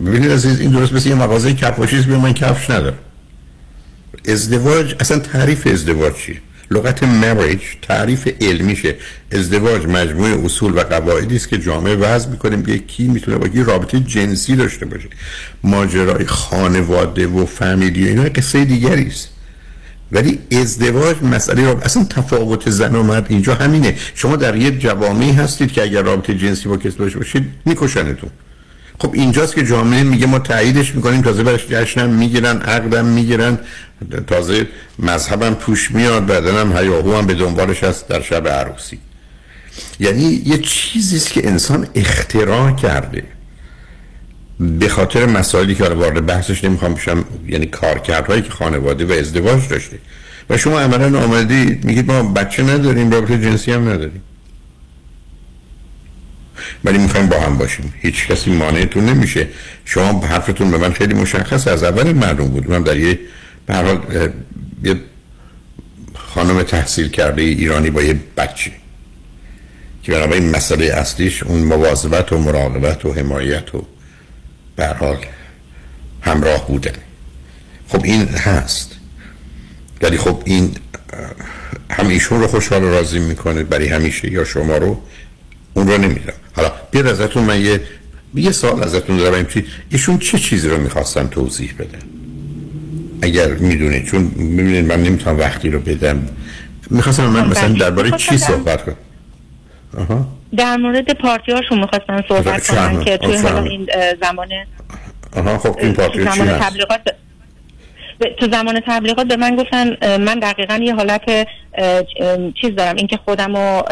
ببینید عزیز این درست مثل یه مغازه کفاشیست به من کفش نداره ازدواج اصلا تعریف ازدواج چیه؟ لغت مریج تعریف علمیشه. ازدواج مجموعه اصول و قواعدی است که جامعه وضع می‌کنه. که کی می‌تونه با کی رابطه جنسی داشته باشه. ماجرای خانواده و فامیلی و اینا قصه دیگری است. ولی ازدواج مسئله را اصلا تفاوت زن و مرد اینجا همینه. شما در یه جوامعی هستید که اگر رابطه جنسی با کسی داشته باشید میکشنتون. خب اینجاست که جامعه میگه ما تاییدش می‌کنیم تازه برش جشنم می‌گیرن عقدم می‌گیرن تازه مذهبم توش میاد بعدنم هیاهو هم به دنبالش هست در شب عروسی. یعنی یه چیزی است که انسان اختراع کرده. به خاطر مسائلی که وارد بحثش نمی‌خوام بشم یعنی کارکردهایی که خانواده و ازدواج داشته. و شما عملا آمدید میگید ما بچه نداریم رابطه جنسی هم نداریم. ولی می‌خوایم با هم باشیم. هیچ کسی مانعتون نمیشه. شما حرفتون به من خیلی مشخص از اول معلوم بود. من در یه به یه خانم تحصیل کرده ایرانی با یه بچه. که بنابراین مسئله اصلیش اون مواظبت و مراقبت و حمایت و به هر حال همراه بودن. خب این هست. ولی خب این هم ایشون رو خوشحال و راضی می‌کنه برای همیشه یا شما رو اون رو نمیدم حالا بیاد ازتون من یه یه سال ازتون دارم این چی ایشون چه چیزی رو می‌خواستن توضیح بدن اگر می‌دونید چون می‌بینید من نمی‌تونم وقتی رو بدم می‌خواستم من مثلا بله. درباره چی صحبت کنم آها در مورد پارتی هاشون می‌خواستن صحبت؟ کنن که توی حالا؟ این زمان آها خب این پارتی چی زمان تبلیغات تو زمان تبلیغات به من گفتن من دقیقا یه حالت چیز دارم. اینکه خودم رو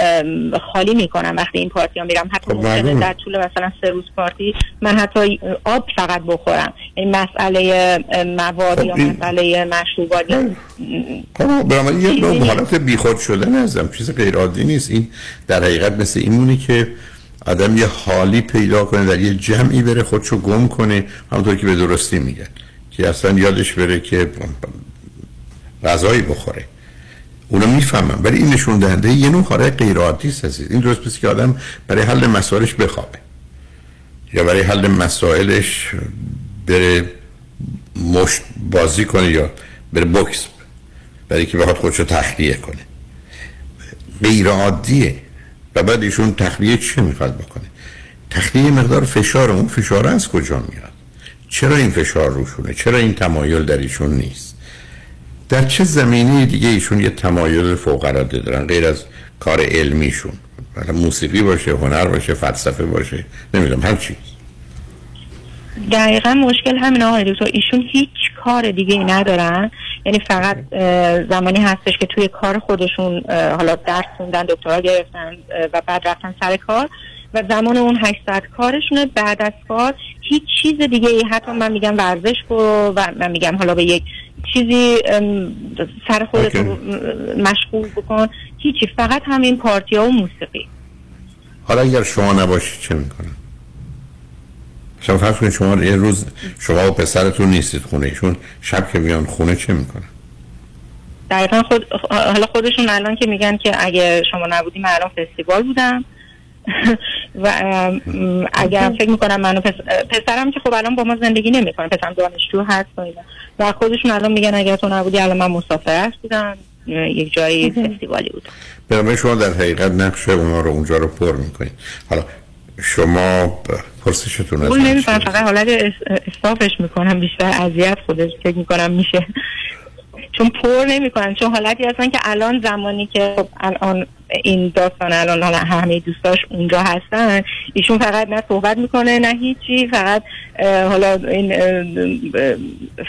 خالی می‌کنم وقتی این پارتی ها میرم. حتی خب، ممکنه. در طول مثلا سه روز پارتی من حتی آب فقط بخورم. این مسئله مواد خب، یا مسئله مشروبات خب برای یه نوع حالت بیخود شدن ازم چیز غیر عادی نیست. این در حقیقت مثل این مونه که آدم یه حالی پیدا کنه در یه جمعی بره خودشو گم کنه همونطور که به درستی میگن که اصلا یادش بره که غذایی بخوره. اونو می‌فهمم ولی این نشون دهنده یه نوع حالت غیر عادی است. این درست مثل که آدم برای حل مسائلش بخوابه. یا برای حل مسائلش بره مشت بازی کنه یا بره بوکس برای که بخواد خودشو تخلیه کنه. غیر عادیه و بعد ایشون تخلیه چه می‌خواد بکنه؟ تخلیه مقدار فشار اون فشار از کجا میاد؟ چرا این فشار روشونه چرا این تمایل در ایشون نیست؟ در چه زمینه دیگه ایشون یه تمایل فوق العاده دارن غیر از کار علمیشون؟ موسیقی باشه هنر باشه فلسفه باشه نمی‌دونم هر چیز. دقیقا مشکل همین آقای دکتر. ایشون هیچ کار دیگه ای ندارن. یعنی فقط زمانی هستش که توی کار خودشون حالا درس خوندن دکترا گرفتن و بعد رفتن سر کار. و زمان اون 800 کارشونه. بعد از کار هیچ چیز دیگه ای حتی من میگم ورزش برو و من میگم حالا به یک چیزی سر خودت رو مشغول بکن. هیچی فقط همین پارتی ها و موسیقی. حالا اگر شما نباشید چه می‌کنن شما فرض کنید شما یه روز شما و پسرتون نیستید خونه ایشون شب که میان خونه چه می‌کنن؟ دقیقا خود حالا خودشون الان که میگن که اگه شما نبودی من الان فستیوال بودم. و اگر فکر می‌کنم منو پس... پسرم که خب الان با ما زندگی نمی‌کنه پسرم دانشجو هست و اینا. و خودشون الان میگن اگر تو نبودی الان من مسافرت بودم. یک جایی فستیوالی بودم برای شما در حقیقت نقش اونا رو اونجا رو پر می‌کنید. حالا شما پرسشتون از من نمی‌کنم فقط حالت استافش می‌کنم بیشتر اذیت خودش فکر می‌کنم میشه. چون پر نمی‌کنن چون حالتی هستن که الان زمانی که خب الان این داستان الان حالا همه دوستاش اونجا هستن ایشون فقط نه صحبت می‌کنه نه هیچی فقط حالا این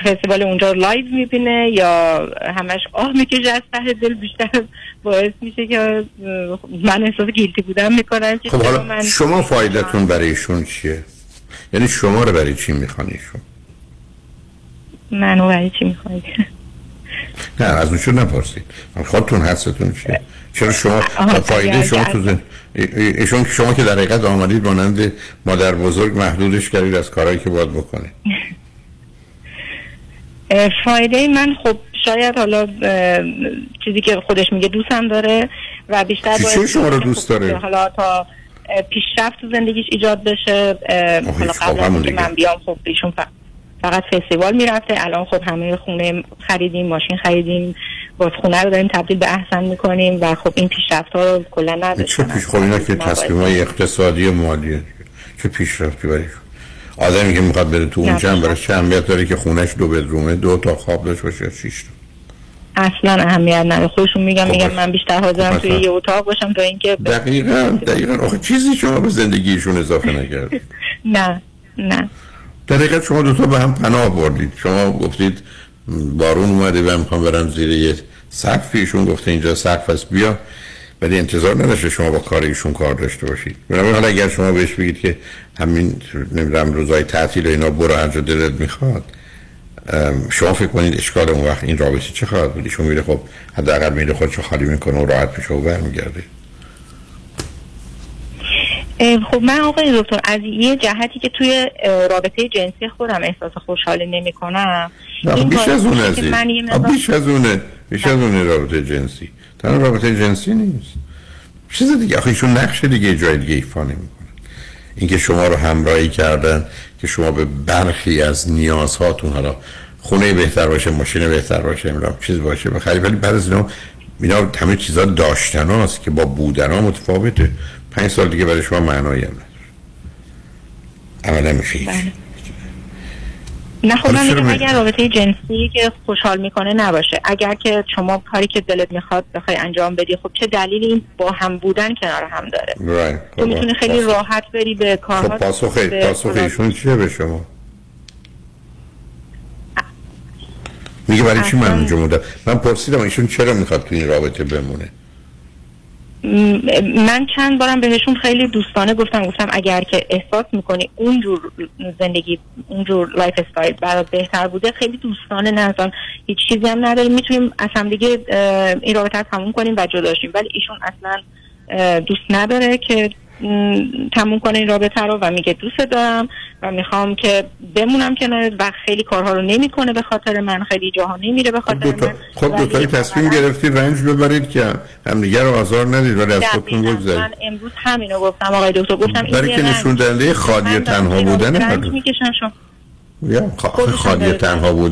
فستیوال اونجا live می‌بینه یا همش آه می‌کشه از ته دل بیشتر باعث میشه که من احساس guilty بودن می‌کنم خب حالا من شما فایدهتون برای ایشون چیه؟ یعنی شما رو برای چی می‌خوان ایشون؟ منو برای چی می‌خواید نه از اونشون نپرسید. خودتون حدستون چیه؟ چرا شما فایده شما تو زن... ای- ای- ایشون شما که در حقیقت آمدید مانند مادر بزرگ محدودش کردید از کارهایی که باید بکنه فایده من خب شاید حالا چیزی که خودش میگه دوستم داره و بیشتر چی شما رو دوست خب داره؟ حالا تا پیشرفت تو زندگیش ایجاد بشه حالا خب، قبل. من بیام خب ایشون فقط فستیوال می‌رفته. الان خب همه خونه خریدیم ماشین خریدیم باز خونه رو داریم تبدیل به احسن می‌کنیم و خب این پیشرفت ها رو کلا چه نداشتن پیش خب اینا که تصمیم های اقتصادی و مالیه چه پیشرفتی برای؟ آدمی که می‌خواد بره تو اونجا هم برای چه اهمیت داره که خونش دو بدرومه دو تا خواب داشته باشه یا شیش تا. اصلا اهمیت نداره. خودشون میگن خب باشه. من بیشتر حاضرم خب توی. یه اتاق باشم تا اینکه دقیقا دقیقا. آخه چیزی شما به زندگیشون اضافه نکرد [LAUGHS] نه نه. در حقیقت شما دوتا به هم پناه بردید. شما گفتید بارون اومده و می‌خوام برم زیر یه سقف. ایشون گفته اینجا سقف است بیا. ولی انتظار نداشته شما با کار ایشون کار داشته باشید. بنابراین حالا اگر شما بهش بگید که همین نمی‌دونم روزای تعطیل اینا برو هر دلت می‌خواد شما فکر کنید اشکال اون وقت این رابطه چه خواهد بود؟ ایشون میره خب حداقل میره خودشو خالی می‌کنه و راحت میشه و برمیگرده. خب من آقای دکتر از یه جهتی که توی رابطه جنسی خودم احساس خوشحالی نمی کنم بیش از اون مقدار- بیش از اونه بیش از اونه رابطه جنسی. تنها رابطه جنسی نیست. چیز دیگه آخه ایشون نقش دیگه جای دیگه ایفا نمی‌کنن اینکه شما رو همراهی کردن که شما به برخی از نیازهاتون حالا خونه بهتر باشه ماشین بهتر باشه نمی‌دونم چیز باشه بخری ولی بعد از اینا اینا همه چیزا داشتن هاست که با بودن ها متفاوته. پنج سال دیگه برای شما معنایی هم نداره. عملا میشه هیچ. نه خب من اگر رابطه جنسی که خوشحال می‌کنه نباشه. اگر که شما کاری که دلت می‌خواد بخوای انجام بدی خب چه دلیلی این با هم بودن کنار هم داره؟ Right. تو می‌تونی خیلی راحت بری به خب کارها پاسخ به- پاسخ ایشون چیه به شما؟ میگه برای چی من اونجا من پرسیدم ایشون چرا می‌خواد تو این رابطه بمونه؟ من چند بارم بهشون خیلی دوستانه گفتم گفتم اگر که احساس می‌کنی اونجور زندگی اونجور lifestyle برات بهتر بوده خیلی دوستانه نه اصلا هیچ چیزی هم نداریم. می‌تونیم از هم دیگه این رابطه تموم کنیم و جدا شیم. ولی ایشون اصلا دوست نداره که تموم کنه این رابطه رو و میگه دوست دارم و می‌خوام که بمونم کنارت و خیلی کارها رو نمی‌کنه به خاطر من خیلی جاها نمیره به خاطر دوتا من خب دوتایی تصمیم گرفتید رنج ببرید که همدیگه رو آزار ندید ولی از خودتون. بگذارید من امروز همینو گفتم آقای دکتر. گفتم برای که. نشون دهنده خالی و تنها بودن رنج می‌کشن شما. خالی تنها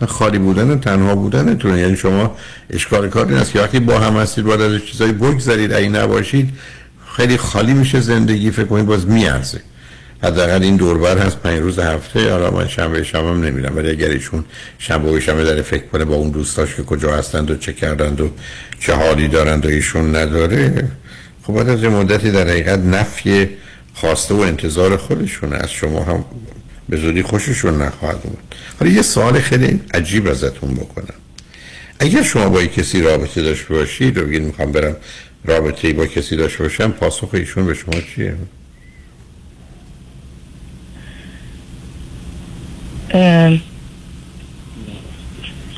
نه خالی بودن تنها بودنتون یعنی شما اشکال کار این است که وقتی با هم هستید باید از چیزایی بگذارید اگه نباشید خیلی خالی میشه زندگی فکر کنید باز میارزه. حداقل این دوربر هست پنج روز هفته حالا من شنبه شب هم نمیرم. ولی اگر ایشون شنبه و شنبه داره فکر کنه با اون دوستاش که کجا هستند و چه کردند و چه حالی دارند و ایشون نداره خب بعد از یه مدتی در حقیقت نفی خواسته و انتظار خودشونه. از شما هم به زودی خوششون نخواهد اومد. حالا یه سوال خیلی عجیب ازتون بکنم. اگر شما با کسی رابطه داشته باشید و بگید می‌خوام برم رابطه با کسی داشته باشم پاسخ ایشون به شما چیه؟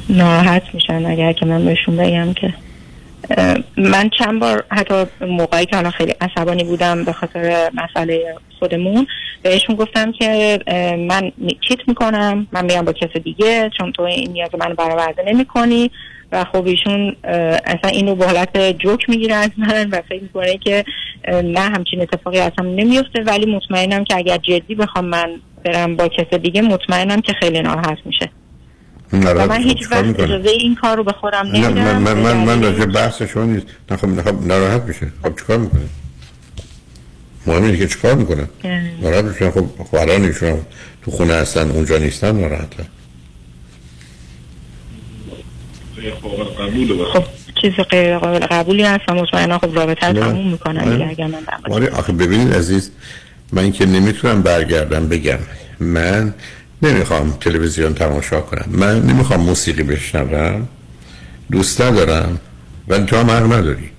ناراحت میشن اگر که من بهشون بگم که من چند بار حتی موقعی که حالا خیلی عصبانی بودم به خاطر مسئله خودمون بهشون گفتم که من چیت می‌کنم من میرم با کس دیگه چون تو این نیاز منو برآورده نمی‌کنی و خب ایشون اصلا اینو به حالت جوک می‌گیره از من و فکر می‌کنه که نه همچین اتفاقی اصلا نمیفته ولی مطمئنم که اگر جدی بخوام من برم با کس دیگه مطمئنم که خیلی ناراحت میشه. و من خب هیچ وقت؟ اجازه این کار رو به خودم من نمیدم. من من, من راجع بحث شما نیست. نه خب خب ناراحت میشه. خب چیکار می‌کنه؟ مهم اینه که چیکار می‌کنه؟ ناراحت میشه. خب خب الان ایشون تو خونه هستن اونجا نیستن ناراحتن. خب چیز غیر قابل قبولی هست و مطمئنا خب رابطه رو. تموم. دیگه اگر من آره آخه ببینید عزیز من که نمی‌تونم برگردم بگم. من نمی‌خوام تلویزیون تماشا کنم. من نمی‌خوام موسیقی بشنوم. دوست ندارم. ولی تو هم حق نداری.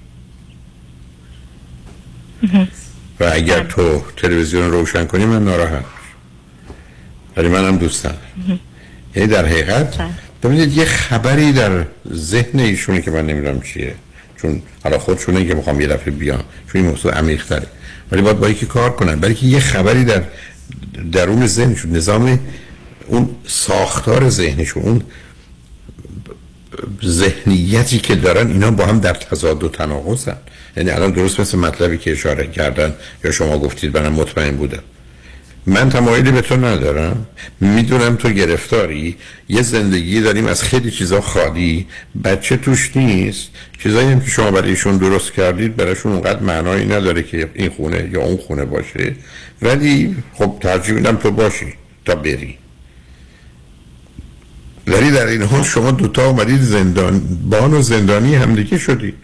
و اگر تو تلویزیون روشن کنی من ناراحت. ولی منم دوست ندارم. یعنی در حقیقت ببینید یه خبری در ذهن ایشونه که من نمی‌دونم چیه. چون حالا خودشونه که می‌خوام یه دفعه بیان چون این موضوع عمیق تره ولی باید با یکی کار کنن. برای که یه خبری در درون ذهنشون نظام اون ساختار ذهنشون اون ذهنیتی که دارن اینا با هم در تضاد و تناقضن. یعنی الان درست مثل مطلبی که اشاره کردن یا شما گفتید منم مطمئن بودم. من تمایلی به تو ندارم. می‌دونم تو گرفتاری. یه زندگی داریم از خیلی چیزا خالی. بچه توش نیست. چیزایی هم که شما برایشون درست کردید برایشون اونقدر معنایی نداره که این خونه یا اون خونه باشه. ولی خب ترجیح میدم تو باشی تا بری. ولی در این حال شما دوتا اومدید زندان بان و زندانی همدیگه شدید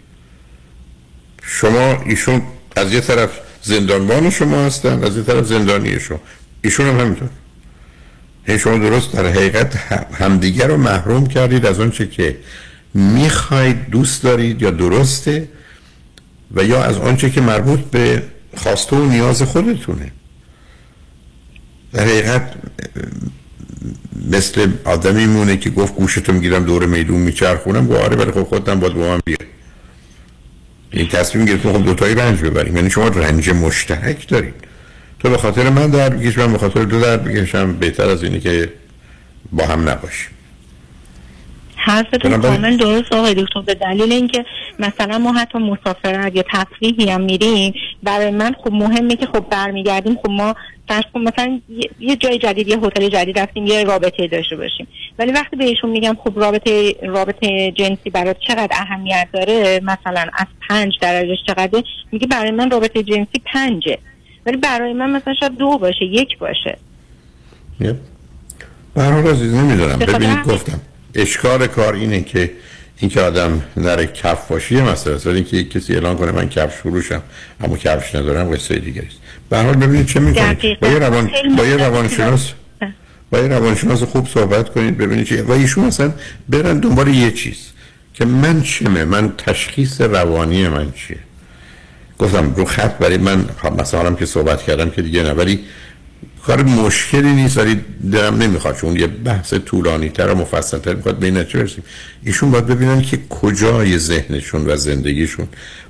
شما ایشون از یه طرف زندانبان شما هستن از یه طرف زندانی شما. ایشون هم همینطور. این شما درست در حقیقت همدیگر رو محروم کردید از آنچه که می‌خواید دوست دارید یا درسته و یا از آنچه که مربوط به خواسته و نیاز خودتونه. در حقیقت مثل آدمی مونه که گفت گوشتو می‌گیرم دور میدون میچرخونم گفت آره ولی خب خودتم باید با من بیای این تصمیم گرفتیم خب دوتایی رنج ببریم. یعنی شما رنج مشترک دارید. تو به خاطر من در بکش من به خاطر دو در بکشم بهتر از اینه که با هم نباشیم. حرفتون کامل درست آقای دکتر به دلیل اینکه مثلا ما حتی مسافرت یا تفریحی هم میریم برای من خب مهمه که خب برمیگردیم. خب ما فرض کن مثلا یه- جای جدید یه هتل جدید رفتیم یه رابطه داشته باشیم. ولی وقتی بهشون میگم خب رابطه رابطه جنسی برات چقدر اهمیت داره مثلا از پنج درجهش چقدره؟ میگه برای من رابطه جنسی پنجه. ولی برای من مثلا شاید دو باشه یک باشه. یه. به هر حال عزیز نمی‌دونم ببینید گفتم. اشکال کار اینه که اینکه آدم نره کف باشی یه مسئله است ولی اینکه کسی اعلان کنه من کفش فروشم اما کفش ندارم قصه دیگه است به حال ببینید چه می‌کنید. با یه روان با یه. روانشناس با یه روانشناس خوب صحبت کنید ببینید چی و ایشون مثلا برن دنبال یه چیز که من چمه من تشخیص روانی من چیه گفتم رو خط برای من خب مثلا هم که صحبت کردم که دیگه نه ولی کار مشکلی نیست ولی دلم نمی‌خواد چون یه بحث طولانی تر و مفصل تر می‌خواد به نتیجه برسیم. ایشون باید ببینن که کجای ذهنشون و زندگیشون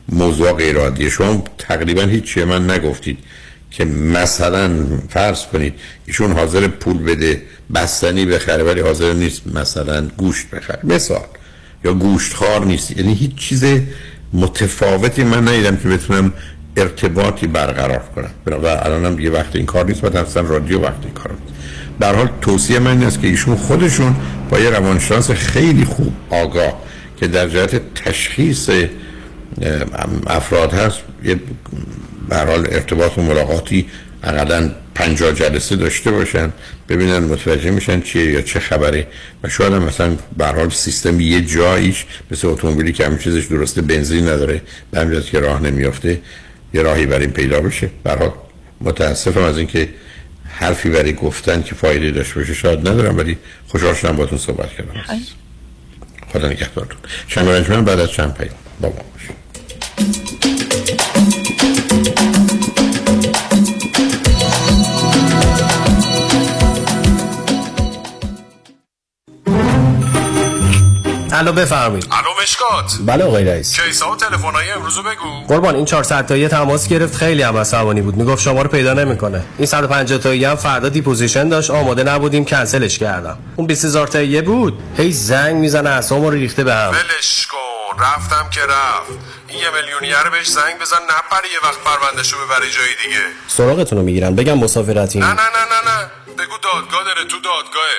موضوع غیر عادیه شما. تقریبا هیچی من نگفتید که مثلا فرض کنید ایشون حاضر پول بده بستنی بخره ولی حاضر نیست مثلا گوشت بخره. مثال. یا گوشت خار نیست. یعنی هیچ چیز متفاوتی من ندیدم که بتونم ارتباطی برقرار کنم. و الان هم دیگه وقت این کار نیست و اصلا رادیو وقت این کار در حال توصیه من این است که ایشون خودشون با یه روانشناس خیلی خوب آگاه که در جهت تشخیص افراد هست یه حال ارتباط و ملاقاتی اقلا پنجاه جلسه داشته باشن ببینن متوجه میشن چیه یا چه خبره. و شاید هم مثلا به هر حال سیستم یه جاییش مثل اتومبیلی که همین چیزش درسته بنزین نداره به که راه نمیافته. یه راهی برای این پیدا بشه. حال متاسفم از اینکه حرفی برای گفتن که فایده داشته باشه شاید ندارم ولی خوشحال شدم باتون صحبت کردم. خدا نگهدارتون. شنگ بعد از چند پیام. با ما الو بفرمایید. الو مشکات. بله آقای رئیس. case ا و تلفن‌های امروز رو بگو. قربان این 400 تایی تماس گرفت. خیلی هم عصبانی بود. می‌گفت شما رو پیدا نمی‌کنه. این 150 تایی هم فردا deposition داشت. آماده نبودیم. کنسلش کردم. اون 20000 تایی بود. هی زنگ می‌زنه اسمو رو ریخته به هم. ولش کن. رفت که رفت. این یه میلیونیه بهش زنگ بزن. نپره یه وقت پروندهشو ببره جای دیگه. سراغتون رو می‌گیرن بگم مسافرتی نه نه نه نه نه. بگو دادگاه داره. تو دادگاهه.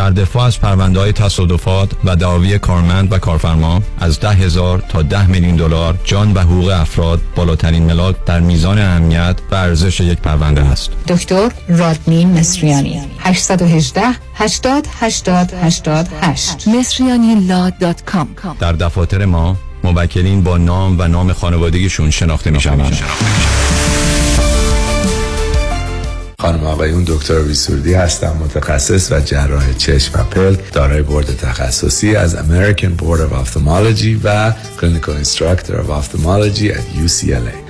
در دفاع از پرونده های تصادفات و دعاوی کارمند و کارفرما از ده هزار تا ده میلیون دلار جان و حقوق افراد بالاترین ملاک در میزان اهمیت و ارزش یک پرونده است. دکتر رادنی مصریانی 818 80 80 88 مصریانی در دفاتر ما موکلین با نام و نام خانوادگیشون شناخته می شوند. خانم‌ها آقایون دکتر سرودی هستم متخصص و جراح چشم و پلک دارای بورد تخصصی از American Board of Ophthalmology و clinical instructor ophthalmology در UCLA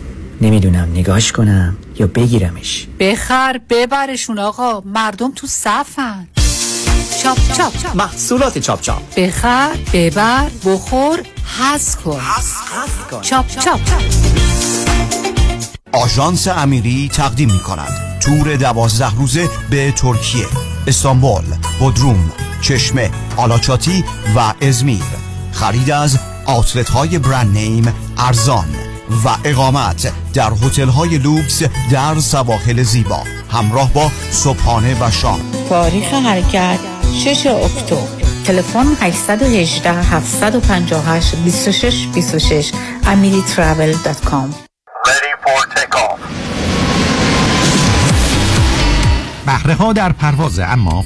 نمی‌دونم نگاش کنم یا بگیرمش. بخر ببرشون آقا. مردم تو صفن. چاپ چاپ محصولات چاپ چاپ. بخر ببر بخور حز کن. چاپ چاپ آژانس امیری تقدیم می کند تور دوازده روزه به ترکیه. استانبول بودروم چشمه آلاچاتی و ازمیر. خرید از آتلت های برند نیم ارزان. و اقامت در هتل های لوکس در سواحل زیبا. همراه با صبحانه و شام. تاریخ حرکت 6 اکتبر. تلفن 818 758 26 26 amiritravel.com بهره ها در پرواز اما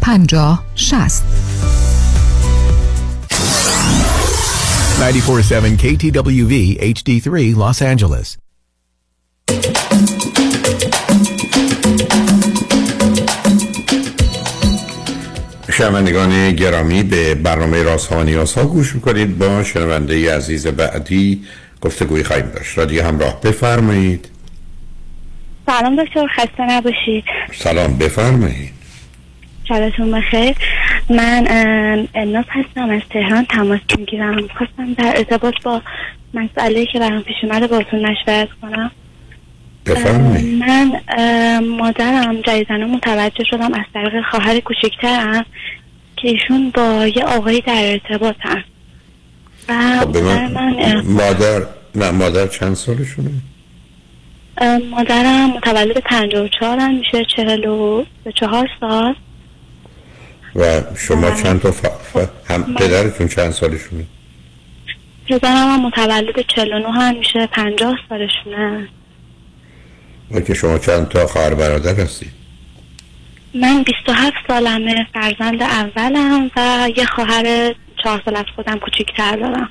50 60 947 KTWV HD3 Los Angeles. شنوندگان گرامی به برنامه راست ها و نیاز ها گوش می‌کنید. با شنونده عزیز بعدی گفتگوی خواهیم داشت. رادیو همراه بفرمایید. سلام دکتر خسته نباشید. سلام بفرمایید. شبتون بخیر من الناس هستم از تهران. تماس می‌گیرم. خواستم در ارتباط با مسئله که برام پیش اومده باتون مشورت کنم. من مادرم جدیدن متوجه شدم از طریق خواهر کوچکترم که ایشون با یه آقایی در ارتباطن. و خب مادر من من اه، مادر نه مادر چند سالشونه؟ مادرم متولد 54 هم میشه 44 سال. و شما چند تا ف... ف- هم پدرتون چند سالشونه؟ پدرم هم متولد 49 هم میشه 50 سالشونه. و که شما چند تا خواهر برادر هستید؟ من 27 سالمه فرزند اولم و یه خواهر چهار سال از خودم کوچیکتر دارم.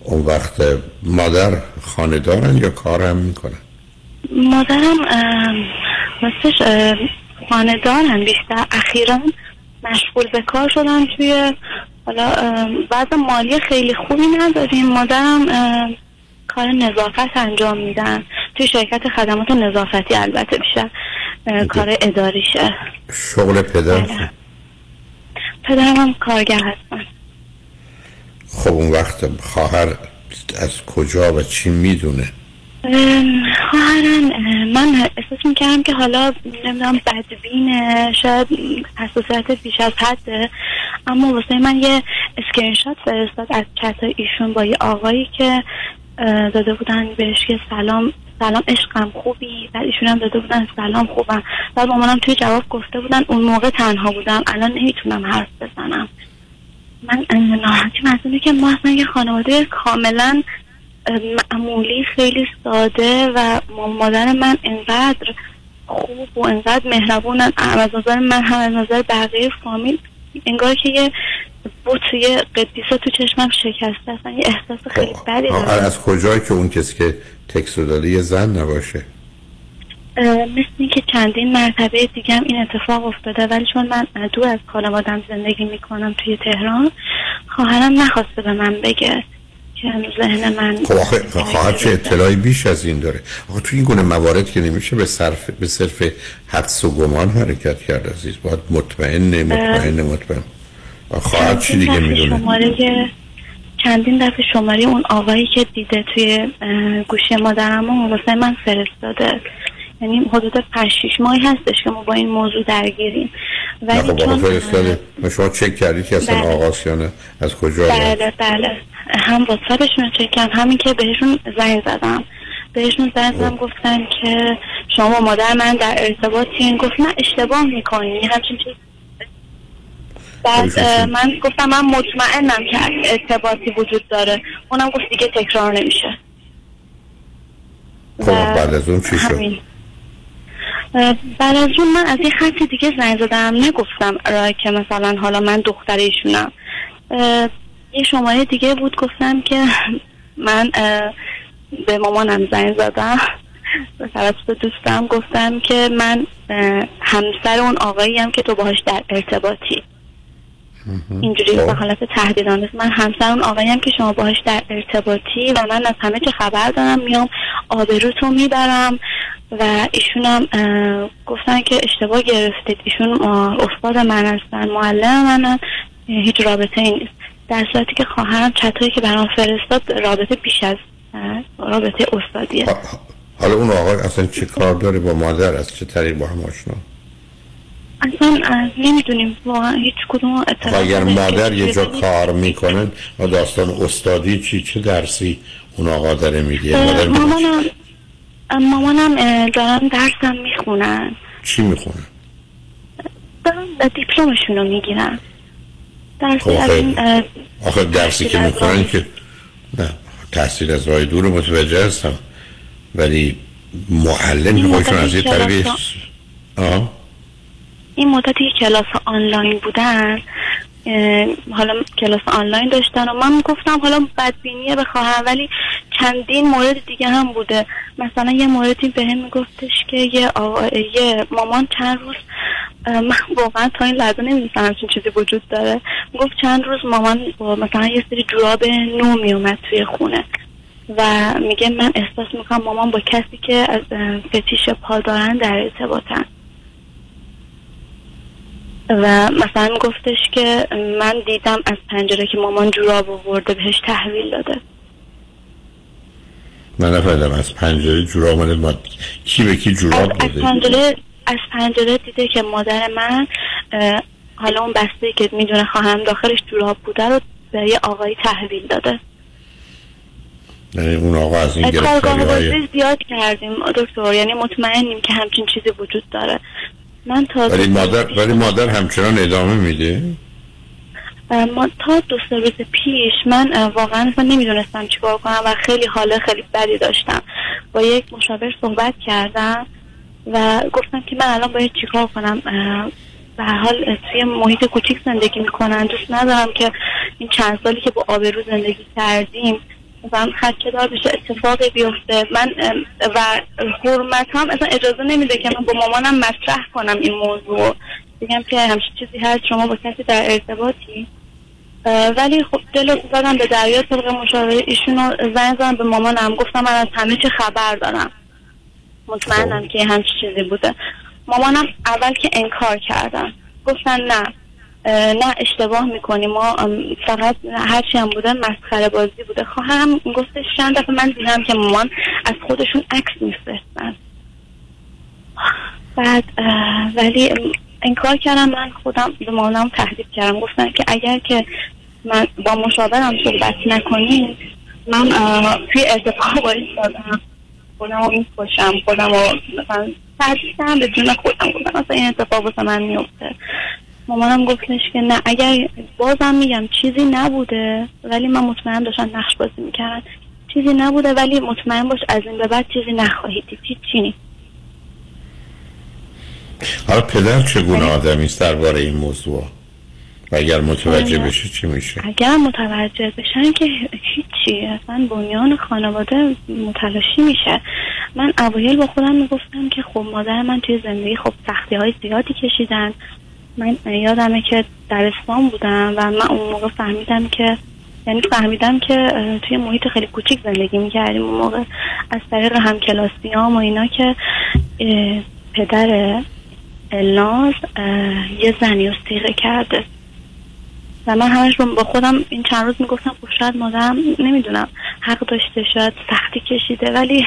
اون وقت مادر خانه دارن یا کار هم می‌کنن؟ مادرم اه، اه، خانه‌دارن بیشتر اخیرا مشغول به کار شدن توی حالا وضع مالی خیلی خوبی نداریم. مادرم کار نظافت انجام میدن. توی شرکت خدمات نظافتی البته بیشتر کار اداریشه. شغل پدر پدرم هم کارگر هستن. خب اون وقت خواهر از کجا و چی می‌دونه؟ خواهرم اه، من احساس می‌کردم که حالا نمی‌دونم بدبینیه شاید حساسیت بیش از حده. اما واسه من یه اسکرین شات فرستاد از چت ایشون با یه آقایی که داده بودن بهش که سلام سلام عشقم خوبی. بعد ایشون هم داده بودن سلام خوبم. بعد مامانم توی جواب گفته بودن اون موقع تنها بودم. الان نمی‌تونم حرف بزنم. من ناراحتیم از که ما اصلا یه خانواده کاملا معمولی خیلی ساده و ما- مادر من انقدر خوب و انقدر مهربونن از نظر من هم از نظر بقیه فامیل. انگار که یه بوت یه قدیسا تو چشمم شکسته اصلا یه احساس خیلی بدی دارم. از کجایی که اون کسی که تکس رو داده یه زن نباشه؟ مثل اینکه چندین مرتبه دیگه هم این اتفاق افتاده. ولی چون من دور از خانوادم زندگی می‌کنم توی تهران خواهرم نخواسته به من بگه. که هنوز ذهن من خب آخه خواهر چه اطلاعی بیش از این داره. آخه تو این گونه موارد که نمیشه به صرف به صرف حدس و گمان حرکت کرد عزیز. باید مطمئن مطمئن مطمئن. و خواهر چی دیگه می‌دونه شماره چندین دفعه شماره اون آقایی که دیده توی گوشی مادرم و واسه من فرستاده. یعنی حدود 5 6 ماهی هستش که ما با این موضوع درگیریم. ولی خب چون و شما چک کردید که اصلا بله. آغاز یا نه از کجا؟ بله بله. هم واتساپشون رو چک کردم. همین که بهشون زنگ زدم. بهشون زنگ زدم گفتن که شما مادر من در ارتباطین گفت نه اشتباه می‌کنی. همچین چیز بعد اه، من گفتم من مطمئنم که ارتباطی وجود داره. اونم گفت دیگه تکرار نمیشه. خب بعد از اون چی شد؟ بعد از اون من از یه خطی دیگه زنگ زدم نگفتم اه، که مثلا حالا من دختر ایشونم. یه شماره دیگه بود گفتم که من به مامانم زنگ زدم. به توسط دوستم گفتم که من همسر اون آقایی هم که تو باهاش در ارتباطی. اینجوری به حالت تهدیدانه من همسر اون آقایی هم که شما باهاش در ارتباطی و من از همه چه خبر دارم میام آبروتو می‌برم و ایشون هم گفتن که اشتباه گرفتید. ایشون استاد من هستن معلم منن هیچ رابطه ای نیست. در صورتی که خواهرم چطوری که برام فرستاد رابطه بیش از رابطه استادیه. حالا اون آقا اصلا چه کار داره با مادر از چه طریق با هم آشنا؟ اصلا نمی‌دونیم. واقعا هیچ کدوم اگر مادر یه جا کار می‌کنن و داستان استادی چی چه درسی؟ اون آقا داره میگه مادر مامانم مامانم دارن درسم می‌خونن. چی می‌خونه دارن دیپلمشون رو می‌گیرن. درسی خب از آخه- این اه، آخه درسی که راه- که نه تحصیل از راه دور متوجه هستم. ولی معلم خودشون از یه طریقی این مدتی کلاس آنلاین بودن. حالا کلاس آنلاین داشتن و من گفتم حالا بدبینیه بخواهم ولی چندین مورد دیگه هم بوده. مثلا یه موردی به هم میگفتش که یه, یه مامان چند روز من واقعا تا این لحظه نمی‌دونستم همچین چیزی وجود داره. گفت چند روز مامان با مثلا یه سری جوراب نو میومد توی خونه و میگه من احساس می‌کنم مامان با کسی که از فتیش پا دارن در ارتباطن. و مثلا گفتش که من دیدم از پنجره که مامان جوراب آورده بهش تحویل داده. من نفهمیدم از پنجره جور آمده ما کی به کی از, جوراب از داده؟ پنجره از پنجره دیده که مادر من حالا اون بسته که می‌دونه خواهم داخلش جوراب بوده رو به یه آقایی تحویل داده. یعنی اون آقا از این گرفتاری های زیاد کردیم دکتر. یعنی مطمئنیم که همچین چیزی وجود داره. من تا ولی مادر ولی مادر همچنان ادامه میده؟ ما تا دو سه روز پیش من واقعا نمی‌دونستم چیکار کنم و خیلی حال خیلی بدی داشتم. با یک مشاور صحبت کردم و گفتم که من الان باید چیکار کنم؟ به هر حال توی محیط کوچیک زندگی می‌کنن. دوست ندارم که این چند سالی که با آبرو زندگی کردیم مثلا خدکه دار بشه اتفاقی بیفته. من و حرمت هم اصلا اجازه نمیده که من با مامانم مطرح کنم این موضوع. بگم که همچین چیزی هست شما با کسی در ارتباطی؟ ولی خب دل زدم به دریا طبق مشاوره ایشون رو زنگ زدم به مامانم. گفتم من از همه چی خبر دارم. مطمئنم که همچین چیزی بوده. مامانم اول که انکار کردن. گفتن نه. نه اشتباه می‌کنی. ما فقط هرچی هم بوده مسخره بازی بوده. خواهرم گفتش چند دفعه من دیدم که مامان از خودشون عکس میفرستن. بعد ولی انکار کردم. من خودم به مامانم تهدید کردم. گفتن که اگر که من با مشاورم صحبت نکنیم من توی ارتفاع وایستادم خودم رو می‌کشم. خودم رو مثلا تهدیدم. به جون خودم. گفتم مثلا این اتفاق من میفته مامانم گفتش که نه اگر بازم میگم چیزی نبوده ولی من مطمئن داشتم نقش بازی می‌کردن. چیزی نبوده ولی مطمئن باش از این به بعد چیزی نخواهید دید. نیست. حالا پدر چگونه آدمی است درباره این موضوع؟ و اگر متوجه آره. بشه چی میشه؟ اگر متوجه بشن که هیچی. اصلا بنیان خانواده متلاشی میشه. من اوایل با خودم می‌گفتم که خب مادر من توی زندگی خب سختی های زیادی کشیدن. من یادمه که در اسلام بودم و من اون موقع فهمیدم که یعنی فهمیدم که توی محیط خیلی کوچیک زندگی می‌کردیم اون موقع از طریق همکلاسیام و اینا که پدر الناز یه زنی رو سیغه کرده و من همش با خودم این چند روز می‌گفتم خب شاید مادرم نمی‌دونم حق داشته شاید سختی کشیده ولی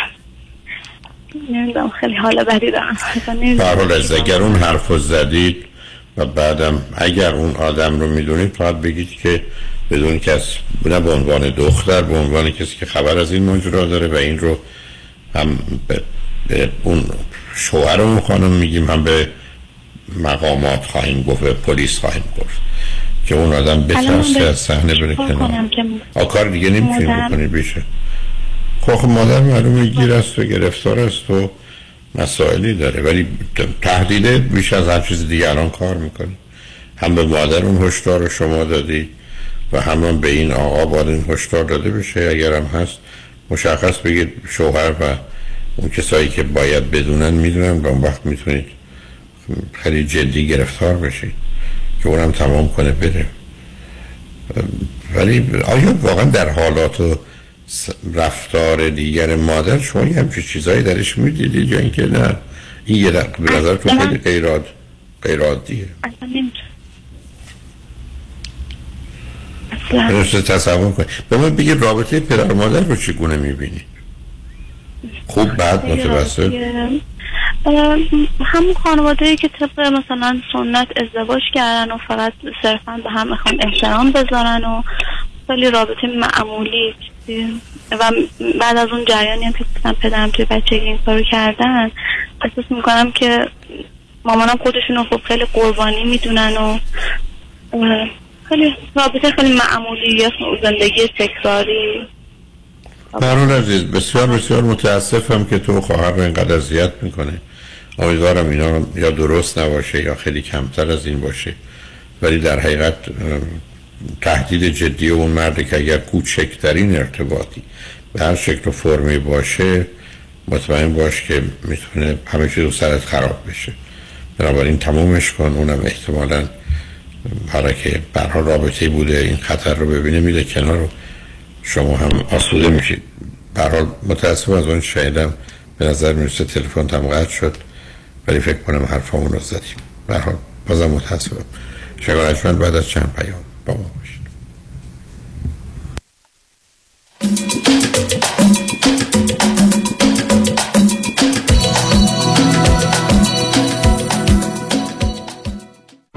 نمی‌دونم خیلی حال بدی دارم اصلا نمی‌دونم. به هر حال از اگر اون حرف زدید و بعدم اگر اون آدم رو می‌دونید فقط بگید که بدون کس نه به عنوان دختر به عنوان کسی که خبر از این ماجرا داره و این رو هم به, به اون شوهر اون خانم میگیم هم به مقامات خواهیم گفت به پلیس خواهیم گفت که اون آدم بترسه از صحنه بره کنار. کار دیگه نمی‌تونید مادرم- بکنید بیشه خب مادر معلومه گیر است و گرفتار است و مسائلی داره. ولی تهدیده بیش از هر چیز دیگه کار می‌کنه. هم به مادر اون هشدار رو شما دادی و هم به این آقا باید این هشدار داده بشه. اگر هم هست مشخص بگید شوهر و اون کسایی که باید بدونن می‌دونن و اون وقت می‌تونید خیلی جدی گرفتار بشید که اونم تمام کنه بره. ولی آیا واقعا در حالات و رفتار دیگر مادر شما یه همچین چیزایی درش می‌دیدید یا اینکه نه؟ این یه در- به نظرتون خیلی غیر عاد- غیر عادیه اصلا تصور کنید به من بگید رابطه پدر مادر رو چگونه می‌بینید خوب بعد متوسط؟ همون خانواده که طبق مثلا سنت ازدواج کردن و فقط صرفا به هم می‌خوان احترام بذارن و خیلی رابطه معمولی. و بعد از اون جریانی هم که پدرم توی بچگی این کارو کردن احساس می‌کنم که مامانم خودشون رو خب خیلی قربانی می‌دونن و خیلی رابطه خیلی معمولی زندگی تکراری. برون عزیز بسیار بسیار متاسفم که تو خواهر رو اینقدر اذیت می‌کنه امیدوارم اینا یا درست نباشه یا خیلی کمتر از این باشه. ولی در حقیقت تهدید جدی اون مردی که اگر کوچکترین ارتباطی به هر شکل و فرمی باشه مطمئن باش که می‌تونه همه چیز رو سرت خراب بشه. بنابراین تمومش کن اونم احتمالا برای که برها رابطه بوده این خطر رو ببینه میده کنار رو شما هم آسوده میشید. برحال متاسفم از اون شنیدم به نظر می‌رسه تلفن هم شد ولی فکر کنم حرفامون رو زدیم. برحال بازم متاسفم. شکرانشمند بعد از چند پیام. با ما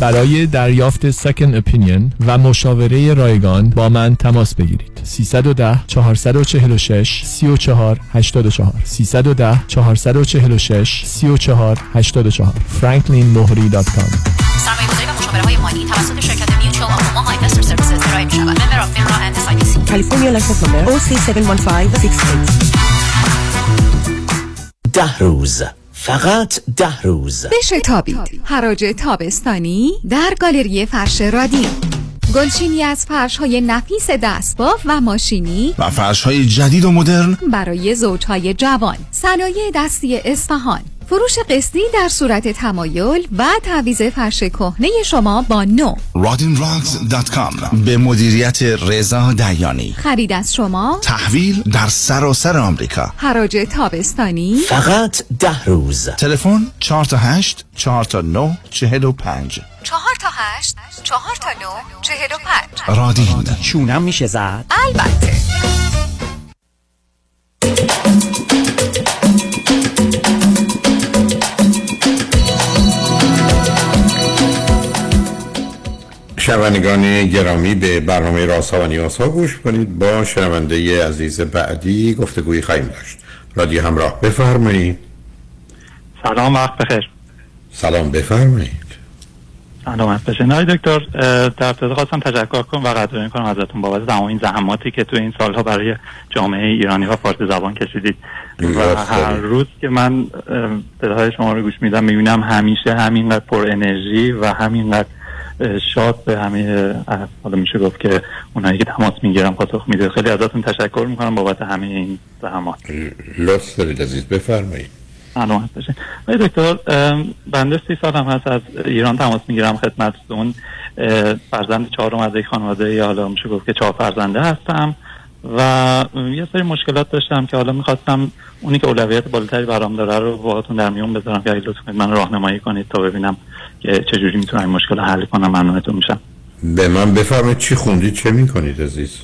برای دریافت سکن اپینین و مشاوره رایگان با من تماس بگیرید. 310 446 34 84 310 446 34 84 franklinmohri.com سرمایه‌گذاری و مشاوره های مالی توسط شرکت Mutual of Omaha Investor Services ارائه می شود. Member of FINRA and SIPC. کالیفرنیا license number OC71568 ده روز. فقط ده روز. بشتابید حراج تابستانی در گالری فرش رادین گلچینی از فرش های نفیس دستباف و ماشینی و فرش های جدید و مدرن برای زوجهای جوان. صنایع دستی اصفهان. فروش قسطی در صورت تمایل و تعویض فرش کهنه شما با نو. radinrocks.com به مدیریت رضا دیانی. خرید از شما. تحویل در سراسر آمریکا. حراج تابستانی. فقط ده روز. تلفن 4 تا 8 4 تا 9 45 چهار تا هشت چهار تا نو چهل و پنج. رادین. چونم میشه زد؟ البته. شنوندگان گرامی به برنامه راسا و نیاسا گوش کنید. با شنونده عزیز بعدی گفتگوی خواهیم داشت. رادیو همراه بفرمایید. سلام وقت بخیر. سلام بفرمایید. سلامت باشین آقای دکتر در ابتدا خواستم تشکر کنم و قدردانی کنم ازتون بابت تمام این زحماتی که تو این سالها برای جامعه ایرانی و فارسی زبان کشیدید. و هر روز که من اه، صداهای شما رو گوش میدم می‌بینم همیشه همینقدر پر انرژی و همینقدر شاد به همه حالا میشه گفت که اونایی که تماس می‌گیرم پاسخ میده. خیلی ازتون تشکر می‌کنم بابت همه این زحمات. لطف دارید عزیز. بفرمایید. سلامت آقای دکتر بنده سی سالم هست از ایران تماس می‌گیرم خدمتتون. فرزند چهارم از یک خانواده یا حالا میشه گفت که چهار فرزنده هستم. و یه سری مشکلات داشتم که حالا می‌خواستم اونی که اولویت بالاتری برام داره رو باهاتون در میون بذارم که اگه لطف کنید من راهنمایی کنید تا ببینم که چجوری می‌تونم این مشکل رو حل کنم ممنونتون میشم. به من بفرمایید چی خوندید چه می‌کنید عزیز؟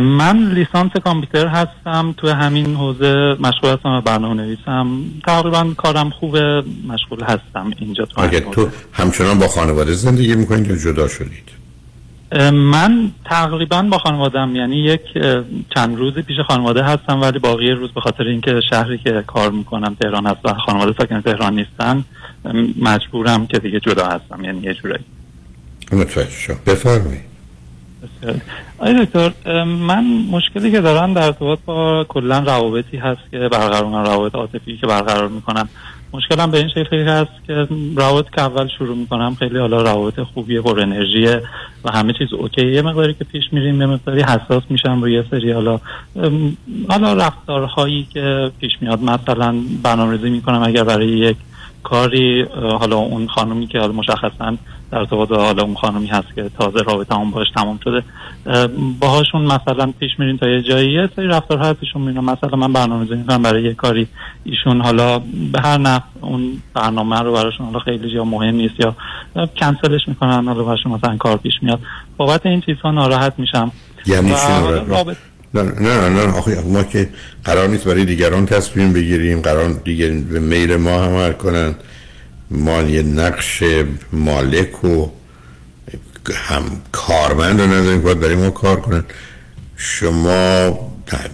من لیسانس کامپیوتر هستم تو همین حوزه مشغول هستم و برنامه نویسم تقریبا کارم خوبه مشغول هستم اینجا تو تو همچنان با خانواده زندگی می‌کنید یا جدا شدید؟ من تقریبا با خانوادم یعنی یک چند روزی پیش خانواده هستم ولی باقی روز به خاطر اینکه شهری که کار می‌کنم تهران هست و خانواده ساکن تهران نیستن مجبورم که دیگه جدا هستم یعنی یه جورایی. متوجه بفرمایید. آقای دکتر من مشکلی که دارم در ارتباط با کلا روابطی هست که برقرار روابط عاطفی که برقرار می‌کنم. مشکلم به این شکلی هست که روابط که اول شروع می‌کنم خیلی حالا روابط خوبیه پر انرژیه و همه چیز اوکی یه مقداری که پیش میریم یه مقداری حساس میشم روی یه سری حالا حالا رفتارهایی که پیش میاد. مثلا برنامه‌ریزی می‌کنم اگر برای یک کاری حالا اون خانومی که حالا مشخصا در ارتباط با حالا اون خانومی هست که تازه رابطه هم باش تمام شده اه، باهاشون مثلا پیش میرین تا یه جایی یه سری رفتارها پیشون میرین مثلا من برنامه‌ریزی می‌کنم برای یه کاری ایشون حالا به هر نحو اون برنامه رو براشون حالا خیلی یا مهم نیست یا کنسلش می‌کنن حالا براشون مثلا کار پیش میاد. بابت این چیزها ناراحت میشم. یعنی نه نه نه آخه ما که قرار نیست برای دیگران تصمیم بگیریم قرار دیگه به میل ما عمل کنن. ما یه نقش مالک و هم کارمند رو نداریم که برای ما کار کنن. شما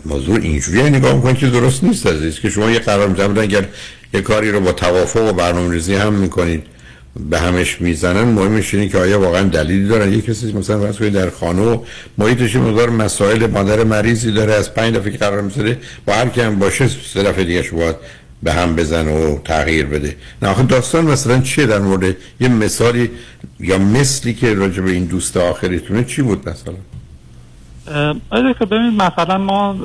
موضوع اینجوری نگاه می‌کنید که درست نیست عزیز که شما یه قرار می‌زنید اگر یه کاری رو با توافق و برنامه ریزی هم می‌کنید به همش می‌زنن مهمش اینه که آیا واقعا دلیلی دارن؟ یه کسی مثلا فرض کنید در خانه و محیطش مقدار مسائل مادر مریضی داره از پنج دفعه که قرار می‌ذاره با هر کی هم باشه سه دفعه دیگه باید به هم بزنه و تغییر بده. نه آخه داستان مثلا چیه در مورد یه مثالی یا مثلی که راجع به این دوست آخریتونه چی بود مثلا؟ اه، آقای دکتر ببینید مثلا ما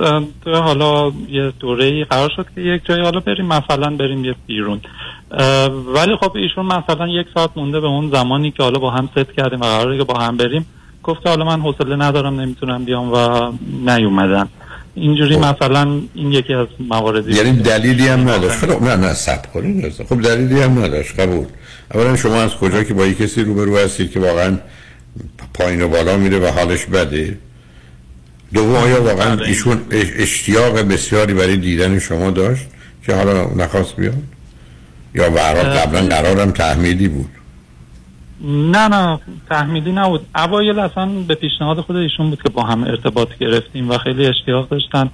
توی حالا یه دوره قرار شد که یک جایی حالا بریم مثلا بریم یه بیرون. ولی خب ایشون مثلا یک ساعت مونده به اون زمانی که حالا با هم ست کردیم و قراره که با هم بریم گفت که حالا من حوصله ندارم نمی‌تونم بیام و نیومدن. اینجوری مثلا این یکی از مواردی یعنی دلیلی هم نداشت. خب نه نه سب کنید رضا. خب دلیلی هم نداشت قبول. اولا شما از کجا که با یک کسی روبرو هستید که واقعا پایین و بالا میره و حالش بده؟ دوم آیا واقعا ایشون اش- اشتیاق بسیاری برای دیدن شما داشت که حالا نخواست بیاد؟ یا حال قبلا قرارم تحمیلی بود. نه نه تحمیلی نبود. اوایل اصلا به پیشنهاد خود ایشون بود که با هم ارتباط گرفتیم و خیلی اشتیاق داشتن.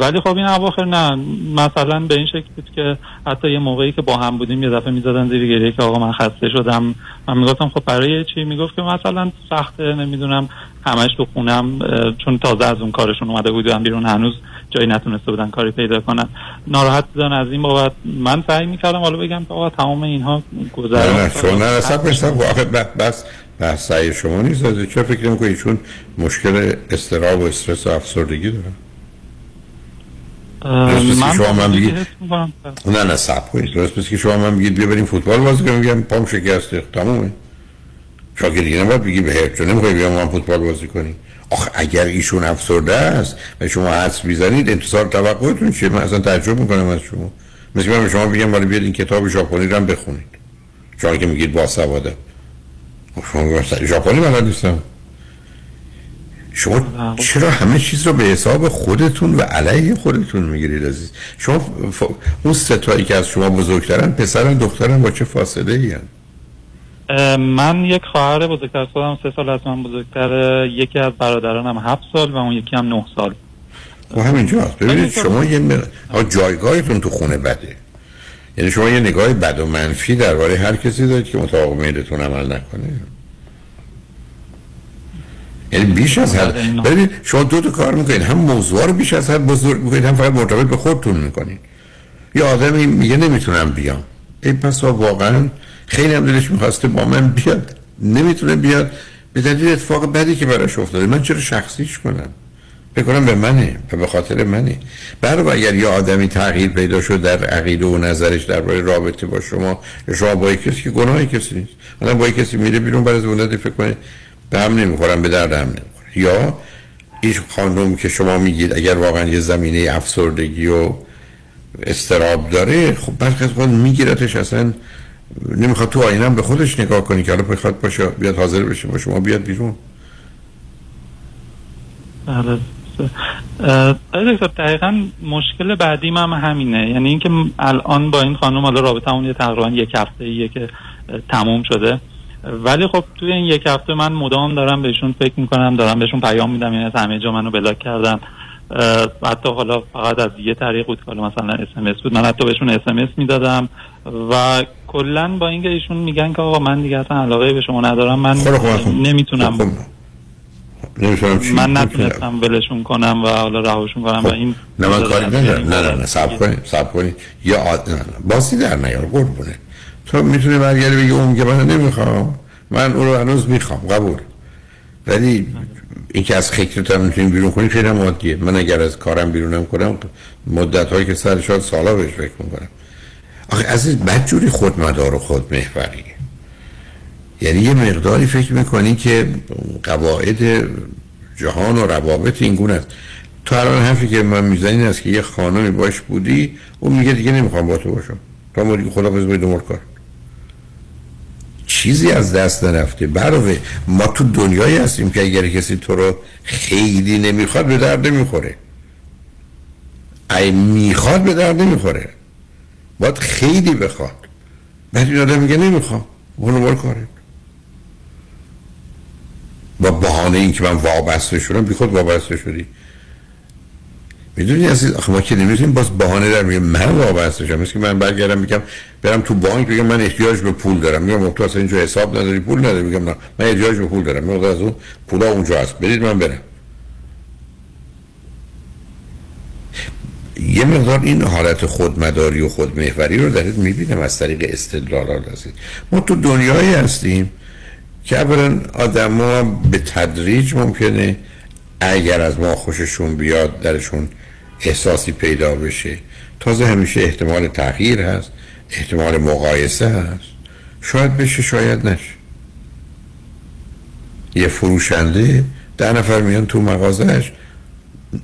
ولی خب این اواخر نه. مثلا به این شکل بود که حتی یه موقعی که با هم بودیم یه دفعه می‌زدن زیر گریه که آقا من خسته شدم. من می‌گفتم خب برای چی؟ می‌گفت که مثلا سخته نمی‌دونم. همش تو خونم چون تازه از اون کارشون اومده بودن بیرون هنوز جایی نتونسته بودن کاری پیدا کنن. ناراحت بودن از این بابت. من سعی می‌کردم حالا بگم که آقا تمام اینها نه گذره نه بس بس سعی شما نیست. از چه فکر می‌کنی؟ ایشون مشکل استراب و استرس و افسردگی دارن که شما من بگید. نه نه سب کنید. درست مثل که شما من بگید بیا بریم فوتبال بازی کنیم میگم پام شکسته تمومه. شما که دیگه نباید بگی به چون نمی‌خوای بیام ما فوتبال بازی کنیم آخه اگر ایشون افسرده است و شما حدس می‌زنید انتظار توقعتون چیه؟ من اصلا تعجب می‌کنم از شما. مثل من به شما بگم ولی بیاد این کتاب ژاپنی رو هم بخونید. شما که میگید باسوادم خب شما ژاپنی بلد نیستم. شما چرا همه چیز رو به حساب خودتون و علیه خودتون می‌گیرید عزیز؟ شما ف... اون ستایی که از شما بزرگترن پسرن دخترن با چه فاصله ای اه، من یک خواهر بزرگتر از خودم سه سال از من بزرگتر یکی از برادرانم هفت سال و اون یکی هم نه سال. و همینجاست ببینید شما یه. آقا جایگاهتون تو خونه بده. یعنی شما یه نگاه بد و منفی درباره هر کسی دارید که مطابق میلتون عمل نکنه. یعنی بیش از حد. ببینید شما دو تا کار می‌کنید هم موضوع رو بیش از حد بزرگ می‌کنید هم فقط مرتبط به خودتون می‌کنید یه آدمی میگه نمی‌تونم بیام. ای پس واقعا خیلی هم دلش می‌خواسته با من بیاد. نمی‌تونه بیاد. به دلیل اتفاق بدی که براش افتاده. من چرا شخصیش کنم؟ بکنم به منه و به خاطر منه. برای اگر یه آدمی تغییر پیدا شد در عقیده و نظرش درباره رابطه با شما یا شما با کسی که گناه کسی نیست. آدم با کسی میره بیرون بعد از مدتی فکر کنه به هم نمی‌خورم به درد هم نمی‌خوره یا این خانم که شما میگید اگر واقعا یه زمینه افسردگی و استراب داره خب برخی از اوقات میگیرتش اصلا نمی‌خواد تو آینه هم به خودش نگاه کنی که حالا بخواد باشه بیاد حاضر بشه با شما بیاد بیرون. بله دکتر دقیقا مشکل بعدیم هم همینه. یعنی اینکه الان با این خانم حالا رابطه یه تقریبا یک هفته ایه که تموم شده. ولی خب توی این یک هفته من مدام دارم بهشون فکر می‌کنم دارم بهشون پیام میدم یعنی از همه جا منو بلاک کردن. اه، حتی حالا فقط از یه طریق بود که حالا مثلا اس بود. من حتی بهشون اس می‌دادم و کلا با اینکه ایشون میگن که آقا من دیگه اصلا علاقه به شما ندارم من نمی‌تونم. من. نتونستم ولشون کنم و حالا رهاشون کنم و این نه من کاری ندارم. نه نه نه سب کنید سب کنید. یا آد... باسی در نیار قربونه تو می‌تونی برگردی بگی اون که من نمی‌خوام. من اون رو هنوز می‌خوام قبول. ولی این که از خیکتت هم می‌تونی بیرون کنی خیلی هم عادیه. من اگر از کارم بیرونم کنم مدت هایی که سر شاید سالا بهش فکر می‌کنم. آخه عزیز بدجوری خودمدار و خود محوری یعنی یه مقداری فکر می‌کنی که قواعد جهان و روابط این گونه است. تو الان حرفی که من می‌زنی است که یه خانمی باش بودی اون میگه دیگه نمی‌خوام با تو باشم. تا دیگه خدا باید دو کار. چیزی از دست نرفته. علاوه ما تو دنیایی هستیم که اگر کسی تو رو خیلی نمی‌خواد به درد نمی‌خوره. ای می‌خواد به درد نمی‌خوره. باید خیلی بخواد. بعد این آدم میگه نمی‌خوام. اونو بار کاره با بهانه این که من وابسته شدم بی خود وابسته شدی. می‌دونی عزیز آخه ما که نمی‌تونیم باز بهانه در میگه من وابسته شدم. مثل که من برگردم میگم برم تو بانک بگم من احتیاج به پول دارم. میگم تو اصلا اینجا حساب نداری پول نداری. میگم نه من احتیاج به پول دارم. میگم از اون پولا اونجا هست. برید من برم. یه مقدار این حالت خودمداری و خودمحوری رو درت می‌بینم از طریق استدلالات هستید ما تو دنیایی هستیم که اولا آدما به تدریج ممکنه اگر از ما خوششون بیاد درشون احساسی پیدا بشه. تازه همیشه احتمال تغییر هست احتمال مقایسه هست. شاید بشه شاید نشه. یه فروشنده ده نفر میان تو مغازهش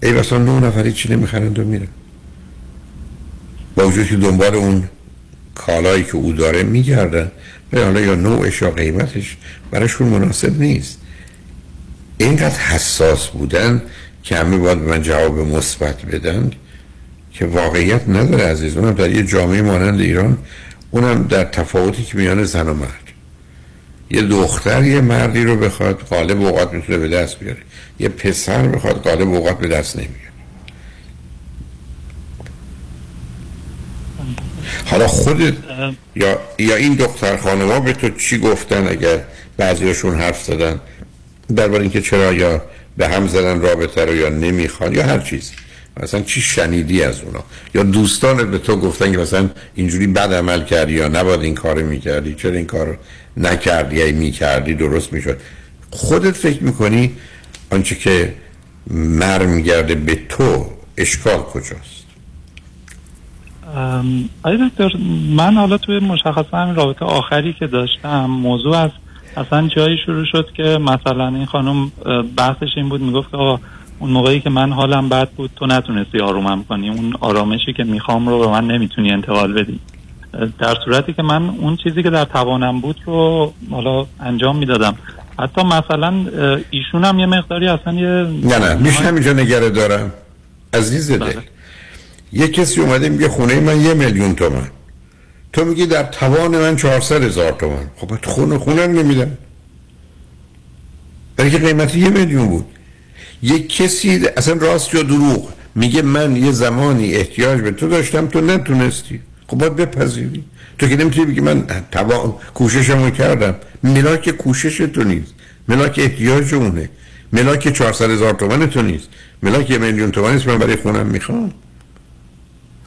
ای بسا نه نفری چی نمی‌خرند و میرن. با وجود که دنبال اون کالایی که او داره میگردن به حالا یا نوعش یا قیمتش براشون مناسب نیست. اینقدر حساس بودن که همه باید من جواب مثبت بدن که واقعیت نداره عزیز. اونم در یه جامعه مانند ایران اونم در تفاوتی که میان زن و مرد. یه دختر یه مردی رو بخواد قالب اوقات می‌تونه به دست بیاره. یه پسر بخواد قالب اوقات به دست نمیاره. حالا خودت یا یا این دختر خانما به تو چی گفتن اگر بعضیشون حرف زدن؟ درباره اینکه چرا یا به هم زدن رابطه رو یا نمی‌خوان یا هر چیزی مثلا چی شنیدی از اونا؟ یا دوستانت به تو گفتن که مثلا اینجوری بد عمل کردی یا نباید این کار می‌کردی چرا این کار نکردی؟ یا می‌کردی درست می‌شد. خودت فکر می‌کنی آنچه که مر میگرده به تو اشکال کجاست؟ آیا دکتر من حالا توی مشخص همین رابطه آخری که داشتم موضوع از اصلا جایی شروع شد که مثلا این خانم بحثش این بود می‌گفت که آقا اون موقعی که من حالم بد بود تو نتونستی آرومم کنی. اون آرامشی که می‌خوام رو به من نمی‌تونی انتقال بدی. در صورتی که من اون چیزی که در توانم بود رو حالا انجام می‌دادم. حتی مثلا ایشون هم یه مقداری اصلا یه نه نه میشه همینجا نگره دارم. عزیز دل. بله. یه کسی اومده میگه خونه من یه میلیون تومن. تو میگی در توان من 400 هزار تومن خب خونه خونه نمیدم. برای که قیمتی یه میلیون بود. یه کسی اصلا راست یا دروغ میگه من یه زمانی احتیاج به تو داشتم تو نتونستی. خب باید بپذیری. تو که نمی‌تونی بگی من تبا... کوششمو کردم. ملاک کوشش تو نیست. ملاک احتیاج اونه ملاک 400 هزار تومن تو نیست. ملاک یه میلیون تومن من برای خونم می‌خوام.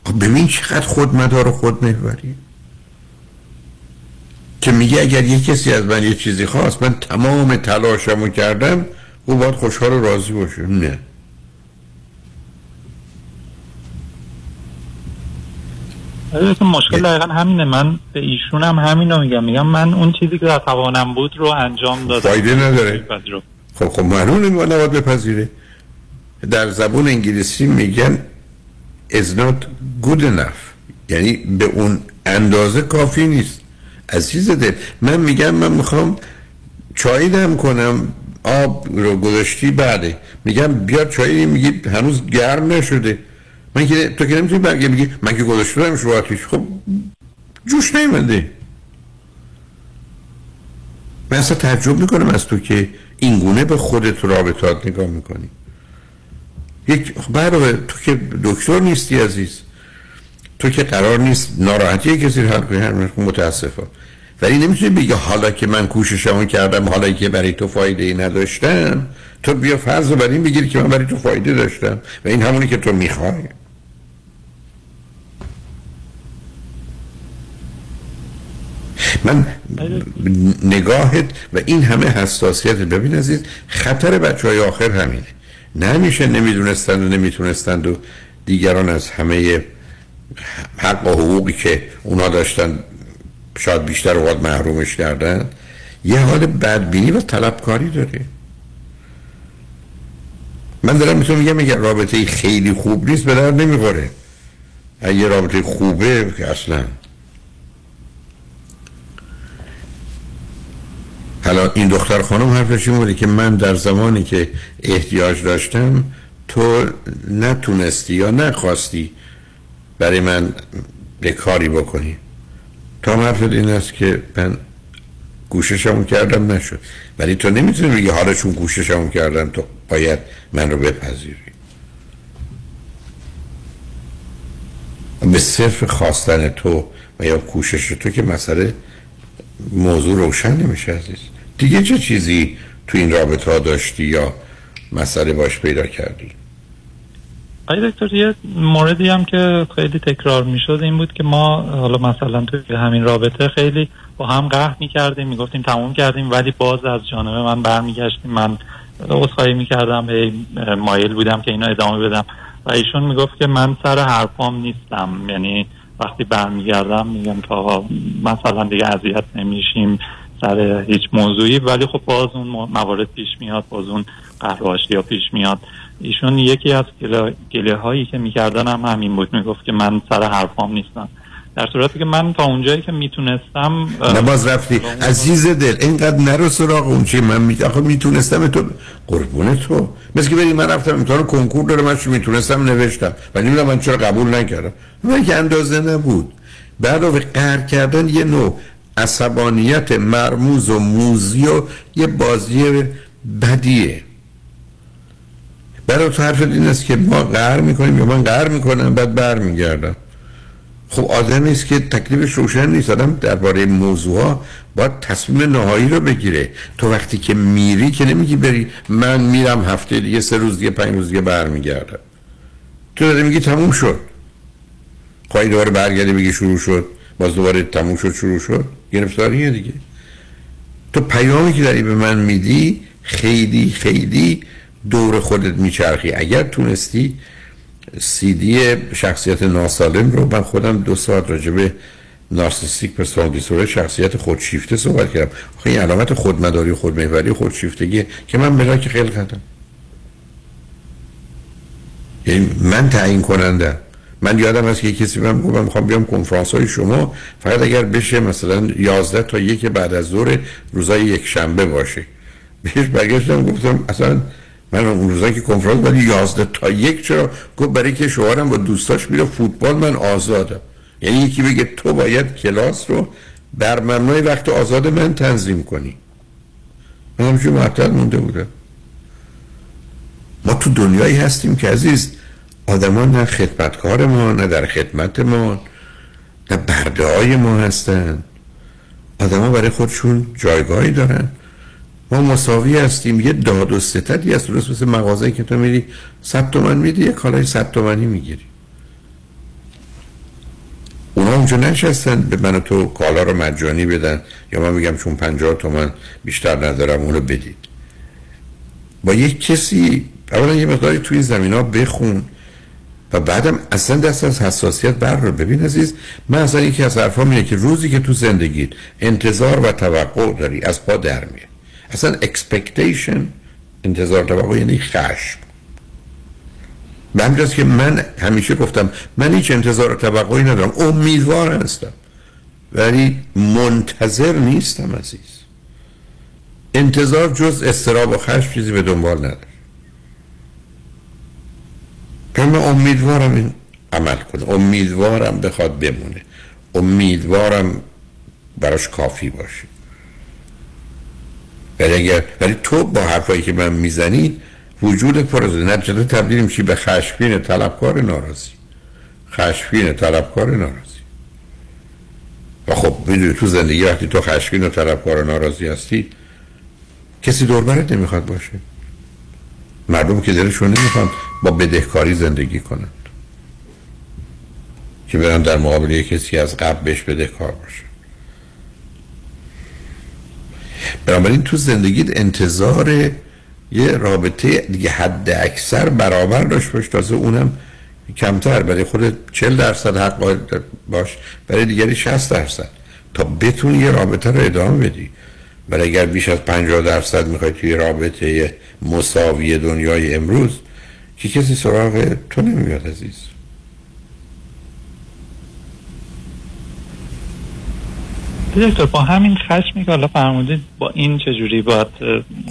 خب ببین چقدر خود مدار خود محوری که میگه اگر یه کسی از من یه چیزی خواست من تمام تلاشمو کردم او باید خوشحال و راضی باشه. نه. مشکل دقیقا همینه. من به ایشون هم همین رو میگم. میگم من اون چیزی که در توانم بود رو انجام دادم. فایده نداره. خب خب معلومه نباید بپذیره. در زبون انگلیسی میگن is not good enough. یعنی به اون اندازه کافی نیست. عزیز دل من میگم من می‌خوام چای دم کنم آب رو گذاشتی بعده. میگم بیا چای میگی هنوز گرم نشده. من که تو که نمی‌تونی برگه میگی من که گذاشتم شو آتیش. خب جوش نیمنده من اصلا تعجب می‌کنم از تو که اینگونه به خودت رابطات نگاه می‌کنی. یک برای تو که دکتر نیستی عزیز. تو که قرار نیست ناراحتی کسی رو حل کنی متاسفم. ولی نمی‌تونی بگی حالا که من کوششمو کردم حالا که برای تو فایده ای نداشتم تو بیا فرض رو بر این بگیری که من برای تو فایده داشتم و این همونی که تو می‌خوای. من نگاهت و این همه حساسیت ببین عزیز خطر بچه های آخر همینه. نمیشه نمی‌دونستند و نمی‌تونستند و دیگران از همه حق و حقوقی که اونا داشتن شاید بیشتر اوقات محرومش کردن یه حال بدبینی و طلبکاری داره. من دارم می‌تونم میگم اگر رابطه خیلی خوب نیست به در نمی‌خوره. اگه رابطه خوبه که اصلا. حالا این دختر خانم حرفش این بوده که من در زمانی که احتیاج داشتم تو نتونستی یا نخواستی برای من به کاری بکنی. تا حرف این است که من گوششمو کردم نشد. ولی تو نمی‌تونی بگی حالا چون گوششمو کردم تو باید من رو بپذیری. به صرف خواستن تو و یا کوشش تو که مسئله موضوع روشن نمیشه عزیز. دیگه چه چیزی تو این رابطه ها داشتی یا مسئله باش پیدا کردی؟ آقای دکتر یه موردی هم که خیلی تکرار می‌شد این بود که ما حالا مثلا توی همین رابطه خیلی با هم قهر می‌کردیم می‌گفتیم تموم کردیم ولی باز از جانب من برمیگشتیم. من عذرخواهی می‌کردم هی مایل بودم که اینو ادامه بدم. و ایشون می‌گفت که من سر حرفام نیستم. یعنی وقتی برمیگردم میگم که آقا مثلا دیگه اذیت نمیشیم سر هیچ موضوعی. ولی خب باز اون موارد پیش میاد باز اون قهر پیش میاد. ایشون یکی از گله, گله هایی که می‌کردن هم همین بود. می‌گفت که من سر حرفام نیستم. در صورتی که من تا اونجایی که می‌تونستم نباز رفتی. عزیز دل اینقدر نرو سراغ اون چی من می... آخه می‌تونستم تو قربون تو. مثل که بری من رفتم امتحان کنکور داره من می‌تونستم نوشتم. ولی من چرا قبول نکردم؟ من که اندازه نبود. بعد قهر کردن یه نوع عصبانیت مرموز و موزی و یه بازی بدیه. برای تو حرف این است که ما قهر می‌کنیم یا من قهر می‌کنم بعد بر میگردم خب آدم نیست که تکلیفش روشن نیست. آدم درباره موضوع ها باید تصمیم نهایی رو بگیره. تو وقتی که میری که نمیگی بری من میرم هفته دیگه سه روز دیگه پنج روز دیگه برمیگردم. تو داری میگی تموم شد. خواهی دوباره برگردی بگی شروع شد. باز دوباره تموم شد شروع شد. گرفتاریه دیگه. تو پیامی که داری به من میدی خیلی خیلی دور خودت میچرخی. اگر تونستی سیدی شخصیت ناسالم رو من خودم دو ساعت راجبه نارسیستیک پرسونال دیسوره شخصیت خودشیفته صحبت کردم. خیلی علامت خودمداری خودمحوری خودشیفتگی که من بلا که خیلی کردم یعنی من تعیین کننده. من یادم هست که کسی من گفت من می‌خوام بیام کنفرانس های شما. فقط اگر بشه مثلا 11 تا یک بعد از ظهر روزای یک شنبه باشه. بهش برگشتم گفتم اصلا من اون روزایی که کنفرانس ولی 11 تا یک چرا؟ گفت برای که شوهرم با دوستاش میره فوتبال من آزادم. یعنی یکی بگه تو باید کلاس رو بر مبنای وقت آزاد من تنظیم کنی. من همچون معطل مونده بودم. ما تو دنیایی هستیم که عزیز آدمان نه خدمتکار ما نه در خدمت ما نه برده ما هستن. آدما برای خودشون جایگاهی دارن. ما مساوی هستیم. یه داد و ستدی هست. درست مثل مغازه که تو میری صد تومن میدی یه کالای صد تومنی می‌گیری. اونا اونجا نشستن به من تو کالا رو مجانی بدن. یا من میگم چون پنجاه تومن بیشتر ندارم اونو بدید. با یک کسی اولا یه مقداری توی زمین ها بخون و بعدم اصلا دست از حساسیت بر رو ببین عزیز. من اصلا یکی از حرفام اینه که روزی که تو زندگیت انتظار و توقع داری از پا در میه اصلا اکسپکتیشن انتظار توقع یعنی خشم. به همجاست که من همیشه گفتم من هیچ انتظار توقعی ندارم. امیدوار هستم. ولی منتظر نیستم عزیز. انتظار جز استراب و خشم چیزی به دنبال نداره. من امیدوارم این عمل کنه. امیدوارم بخواد بمونه. امیدوارم براش کافی باشه. ولی اگر ولی تو با حرفایی که من می‌زنی وجود پرزه نتیجه تبدیل میشی به خشمگین طلبکار ناراضی. خشمگین طلبکار ناراضی. و خب می‌دونی تو زندگی وقتی تو خشمگین و طلبکار ناراضی هستی کسی دوربرت نمی‌خواد باشه. مردم که دلشون نمی‌خوان با بدهکاری زندگی کنند. که برن در مقابل کسی از قبل بهش بدهکار باشه. بنابراین تو زندگیت انتظار یه رابطه دیگه حد اکثر برابر داشت باش. تازه اونم کمتر برای خود 40 درصد حق باش برای دیگری 60 درصد. تا بتونی یه رابطه رو ادامه بدی. ولی اگر بیش از 50 درصد می‌خوای توی رابطه مساوی دنیای امروز که کسی سراغ تو نمیاد عزیز. دکتر با همین خشمی که حالا فرمودید با این چجوری باید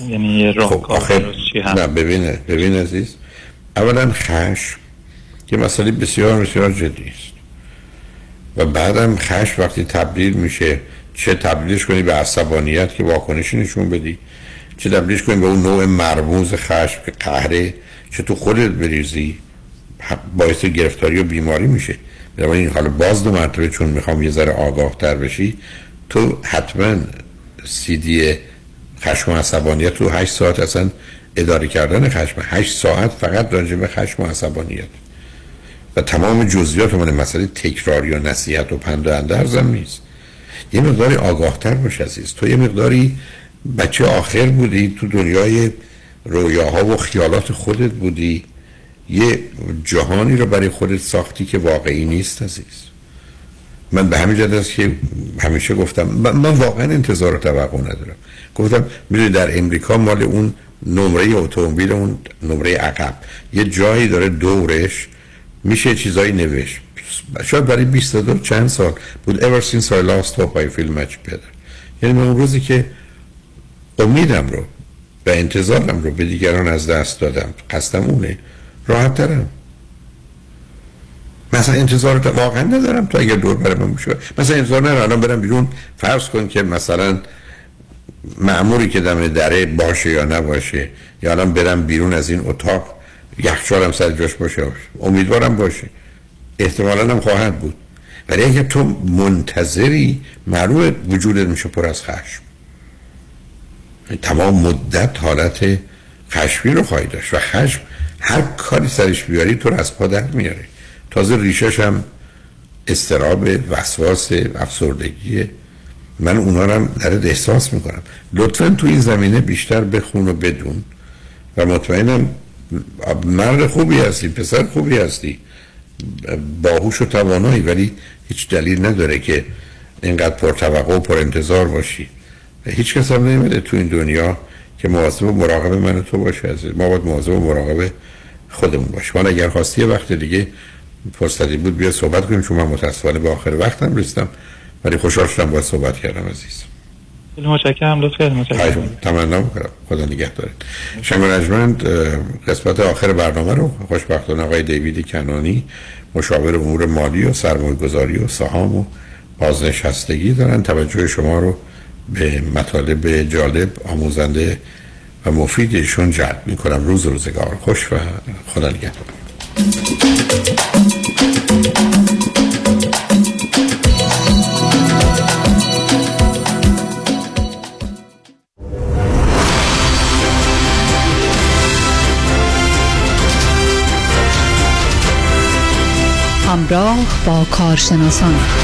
یعنی یه راهکار خب چی هست؟ نه ببینه ببین عزیز اولا خشم که مسئله بسیار بسیار جدی است. و بعدم خشم وقتی تبدیل میشه چه تبدیلش کنی به عصبانیت که واکنشی نشون بدی چه تبدیلش کنی به اون نوع مرموز خشم که قهره چه تو خودت بریزی باعث گرفتاری و بیماری میشه. این حالا باز دو مرتبه چون می‌خوام یه ذره آگاه تر بشی تو حتما سیدی خشم و عصبانیت رو هشت ساعت اصلا اداره کردن خشم هشت ساعت فقط راجع به خشم و عصبانیت. و تمام جزئیات من مسئله تکراری و نصیحت و پند و اندرزم نیست. یه مقداری آگاهتر باش عزیز. تو یه مقداری بچه آخر بودی تو دنیای رویاها و خیالات خودت بودی. یه جهانی رو برای خودت ساختی که واقعی نیست عزیز. من به همین جد است که همیشه گفتم من, واقعا انتظار و توقع ندارم. گفتم می‌دونی در امریکا مال اون نمره اتومبیل اون نمره عقب. یه جایی داره دورش میشه چیزایی نوشت. شاید برای 22 چند سال بود. Ever since I lost hope I feel much better. یعنی من اون روزی که امیدم رو و انتظارم رو به دیگران از دست دادم قصدم اونه راحت ترم. مثلا انتظار واقعا ندارم تا اگر دور برم باشه مثلا انتظار ندارم الان برم بیرون. فرض کن که مثلا معموری که دم دره باشه یا نباشه یا الان برم بیرون از این اتاق یخچالم سر جاش باشه امیدوارم باشه. احتمالا هم خواهد بود. ولی اگر تو منتظری معلوم وجودت میشه پر از خشم. تمام مدت حالت خشمی رو خواهی داشت. و خشم هر کاری سرش بیاری تو رو از پا در میاره. تازه ریشش هم استراب وسواس افسردگی. من اونا رو هم درد احساس می‌کنم. لطفا تو این زمینه بیشتر بخون و بدون و مطمئنم مرد خوبی هستی پسر خوبی هستی. باهوش و توانایی ولی هیچ دلیل نداره که اینقدر پر توقع و پر انتظار باشی. و هیچ کس هم نمیده تو این دنیا که مواظب و مراقب من تو باشه ما باید مواظب و مراقب خودمون باشه من اگر خواستی وقت دیگه فرصتی بود بیا صحبت کنیم چون من متاسفانه به آخر وقتم رسیدم ولی خوشحال شدم باید صحبت کردم عزیز. خیلی متشکرم لطف کردید متشکرم. تمنا می‌کنم. خدا نگه دارید شنگ رجمند قسمت آخر برنامه رو خوشبختانه آقای دیوید کنانی مشاور امور مالی و سرمایه گذاری و سهام و بازنشستگی دارن. توجه شما رو به مطالب جالب آموزنده و مفیدشون جلب می‌کنم. روز روزگار خوش و خدا نگهدار. همراه با کارشناسان.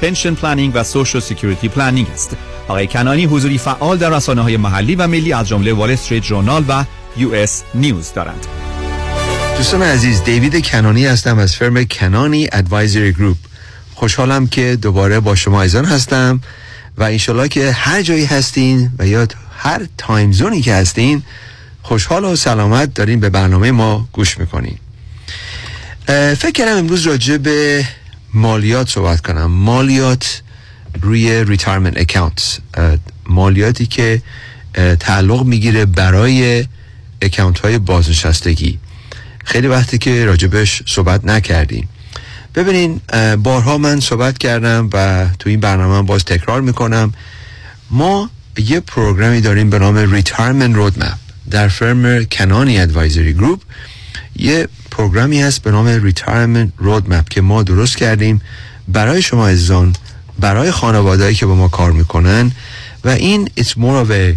pension planning و Social Security planning است. آقای کنانی حضوری فعال در رسانه های محلی و ملی از جمله Wall Street Journal و U.S. News دارند. دوستان عزیز دیوید کنانی هستم از firm کنانی Advisory Group. خوشحالم که دوباره با شما عزیزان هستم و انشالله که هر جایی هستین و یا هر time zone ی که هستین خوشحال و سلامت دارین به برنامه ما گوش می‌کنین. فکر کردم امروز راجع به مالیات صحبت کنم. مالیات روی retirement account مالیاتی که تعلق می‌گیره برای account های بازنشستگی. خیلی وقتی که راجبش صحبت نکردیم. ببینین بارها من صحبت کردم و تو این برنامه باز تکرار می‌کنم. ما یه program ی داریم به نام Retirement Roadmap در firm کنانی Advisory Group یه program ی هست به نام Retirement Roadmap که ما درست کردیم برای شما عزیزان برای خانوادهایی که با ما کار می‌کنن و این it's more of a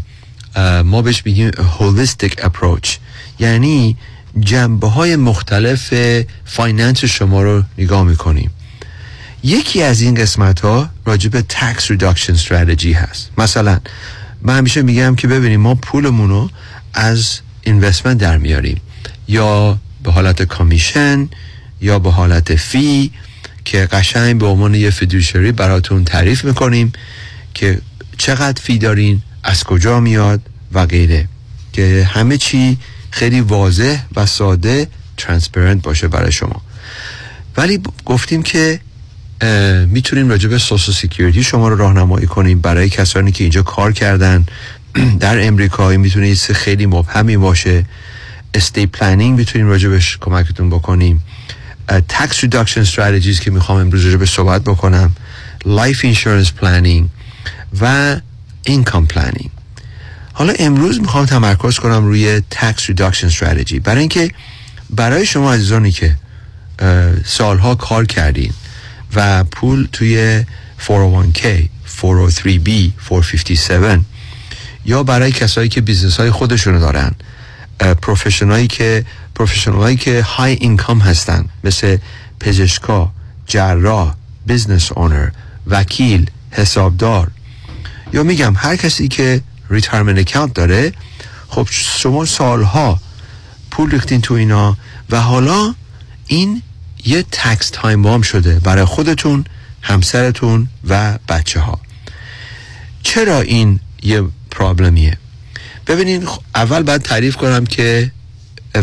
ما بهش میگیم holistic approach. یعنی جنبه های مختلف finance شما رو نگاه می‌کنیم. یکی از این قسمت ها راجب tax reduction strategy هست. مثلا من همیشه میگم که ببینیم ما پولمون رو از investment در میاریم یا به حالت commission یا به حالت fee که قشنگ به عنوان یه fiduciary براتون تعریف می‌کنیم که چقدر fee دارین از کجا میاد و غیره. که همه چی خیلی واضح و ساده transparent باشه برای شما. ولی گفتیم که می‌تونیم راجع به Social Security شما رو راهنمایی کنیم برای کسانی که اینجا کار کردن. [CLEARS THROAT] در امریکا می‌تونه یه خیلی مبهمی باشه. estate planning می‌تونیم راجبش کمکتون بکنیم. tax reduction strategies که می‌خوام امروز راجبه صحبت بکنم. life insurance planning و income planning حالا امروز می‌خوام تمرکز کنم روی tax reduction strategy برای اینکه برای شما عزیزانی که سالها کار کردین و پول توی 401k 403b 457 یا برای کسایی که business های خودشونو دارن professional ی که professional که high income هستن. مثل پزشکا جراح business owner وکیل حسابدار. یا میگم هر کسی که retirement account داره خب شما سالها پول ریختین تو اینا و حالا این یه tax time bomb شده برای خودتون همسرتون و بچه ها چرا این یه problem یه ببینین اول باید تعریف کنم که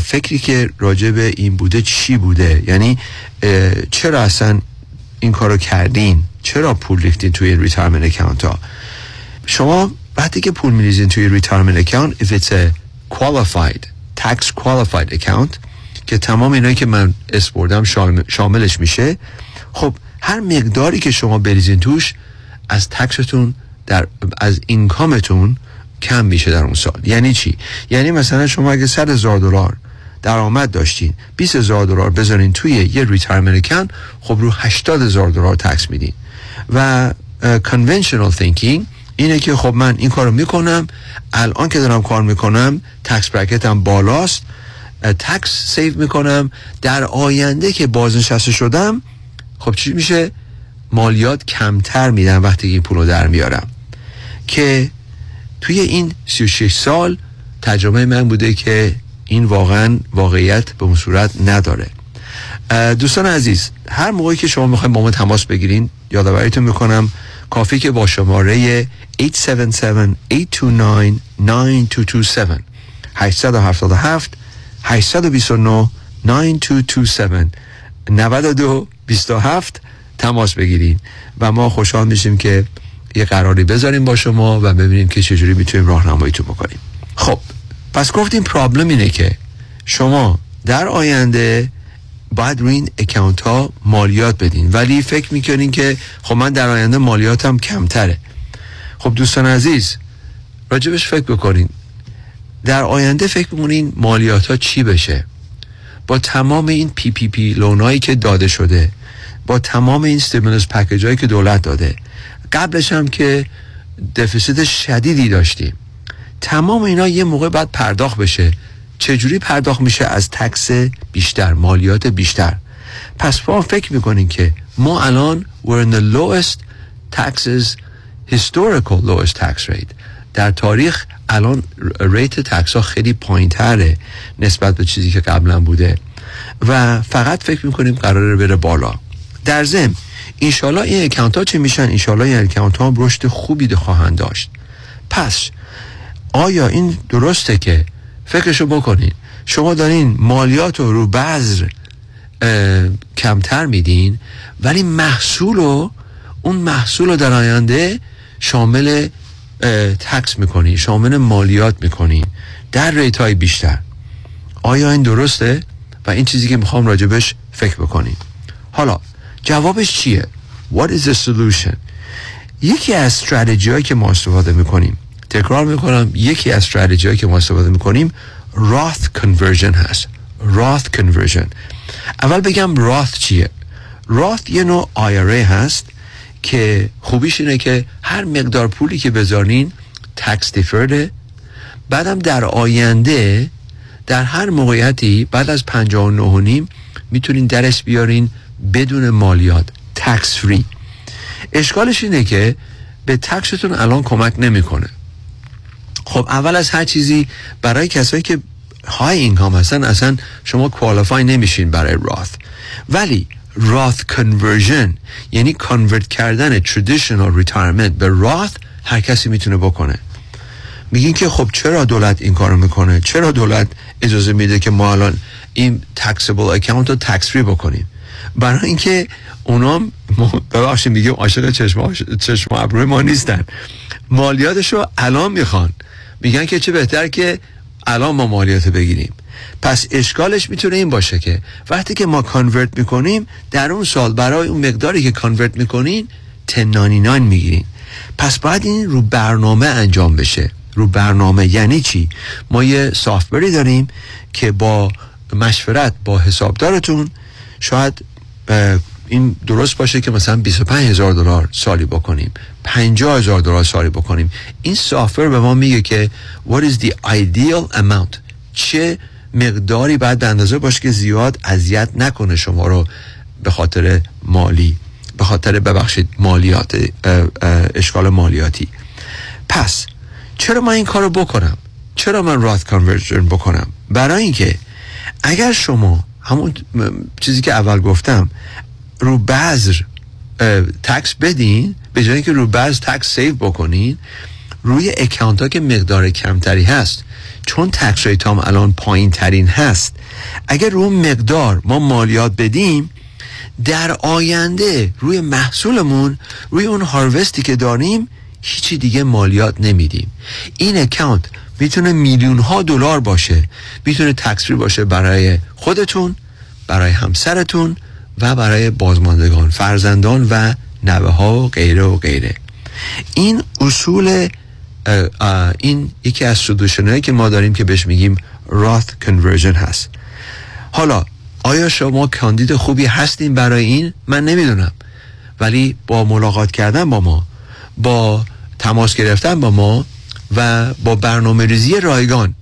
فکری که راجع به این بوده چی بوده؟ یعنی چرا اصلا این کارو کردین؟ چرا پول ریختین توی retirement account ها؟ شما وقتی که پول میریزین توی retirement account if it's a qualified tax qualified account که تمام اینایی که من اسم بردم شاملش میشه خب هر مقداری که شما بریزین توش از tax تون در از income تون کم میشه در اون سال. یعنی چی؟ یعنی مثلا شما اگه 100 هزار دلار درآمد داشتین 20 هزار دلار بذارین توی یه retirement account خب رو 80 هزار دلار tax میدین. و conventional thinking اینه که خب من این کارو می‌کنم الان که دارم کار می‌کنم tax bracket م بالاست تکس سیو می‌کنم در آینده که بازنشسته شدم خب چی میشه؟ مالیات کمتر میدم وقتی این پولو در میارم. که توی این 36 سال تجربه من بوده که این واقعا واقعیت به اون صورت نداره. دوستان عزیز هر موقعی که شما می‌خوایم با ما تماس بگیرین یادآوریتون می‌کنم کافی که با شماره 877-829-9227 877 829 9227 92 27 تماس بگیرین. و ما خوشحال میشیم که یه قراری بذاریم با شما و ببینیم که چجوری می‌تونیم راهنماییتون بکنیم. خب پس گفتیم پرابلم اینه که شما در آینده باید روی این اکانت ها مالیات بدین. ولی فکر می‌کنین که خب من در آینده مالیاتم کمتره. خب دوستان عزیز راجبش فکر بکنین. در آینده فکر بکنین مالیات ها چی بشه؟ با تمام این PPP loan ایی که داده شده با تمام این stimulus package هایی که دولت داده قبلش هم که deficit شدیدی داشتیم. تمام اینا یه موقع باید پرداخت بشه. چجوری پرداخت میشه؟ از tax بیشتر مالیات بیشتر. پس ما فکر می‌کنیم که ما الان we're in the lowest taxes historical lowest tax rate. در تاریخ الان rate tax ها خیلی پایین تره نسبت به چیزی که قبلا بوده. و فقط فکر می‌کنیم قراره بره بالا. در ضمن اینشالله این account ها چه میشن؟ اینشالله این account ها رشد خوبی خواهند داشت. پس آیا این درسته که فکرشو بکنین شما دارین مالیات رو بذر کمتر میدین ولی محصول رو اون محصول رو در آینده شامل تکس می‌کنی شامل مالیات می‌کنی در ریت های بیشتر. آیا این درسته؟ و این چیزی که می‌خوام راجبش فکر بکنیم حالا جوابش چیه؟ What is the solution? یکی از استراتژی هایی که ما استفاده می‌کنیم تکرار می‌کنم یکی از استراتژی هایی که ما استفاده می‌کنیم Roth conversion هست. Roth conversion. اول بگم Roth چیه؟ Roth یه نوع IRA هست که خوبیش اینه که هر مقدار پولی که بذارین تکس دیفرده بعدم در آینده در هر موقعیتی بعد از 59 و نیم می‌تونین درش بیارین بدون مالیات تکس فری اشکالش اینه که به تکستون الان کمک نمی‌کنه. خب اول از هر چیزی برای کسایی که های اینکام هستن اصلا شما qualify نمیشین برای Roth ولی Roth conversion یعنی convert کردن traditional retirement به Roth هر کسی می‌تونه بکنه. میگین که خب چرا دولت این کارو می‌کنه؟ چرا دولت اجازه میده که ما الان این taxable account رو tax free بکنیم؟ برای اینکه اونا ببخشید میگیم عاشق چشم چشم ابروی ما نیستن. مالیاتش رو الان می‌خوان. میگن که چه بهتر که الان ما مالیات بگیریم. پس اشکالش می‌تونه این باشه که وقتی که ما کانورت می‌کنیم در اون سال برای اون مقداری که کانورت می‌کنین 1099 می‌گیرین. پس باید این رو برنامه انجام بشه. رو برنامه یعنی چی؟ ما یه سافتوری داریم که با مشورت با حسابدارتون شاید این درست باشه که مثلا 25 هزار دلار سالی بکنیم 50 هزار دلار سالی بکنیم. این software به ما میگه که what is the ideal amount چه مقداری باید به اندازه باشه که زیاد اذیت نکنه شما رو به خاطر مالی به خاطر ببخشید مالیات اشکال مالیاتی. پس چرا من این کارو بکنم؟ چرا من Roth conversion بکنم؟ برای اینکه اگر شما همون چیزی که اول گفتم رو بذر tax بدین به جایی که رو بذر تکس سیو بکنین روی account ها که مقدار کمتری هست چون tax rate هم الان پایین ترین هست اگر رو مقدار ما مالیات بدیم در آینده روی محصولمون روی اون harvest ی که داریم هیچی دیگه مالیات نمیدیم. این account می‌تونه میلیون ها دلار باشه. می‌تونه tax باشه برای خودتون برای همسرتون و برای بازماندگان فرزندان و نوه ها و غیره و غیره. این اصول این یکی از سودوشن که ما داریم که بهش میگیم راث کنورژن هست. حالا آیا شما کاندید خوبی هستین برای این؟ من نمی‌دونم. ولی با ملاقات کردن با ما با تماس گرفتن با ما و با برنامه ریزی رایگان.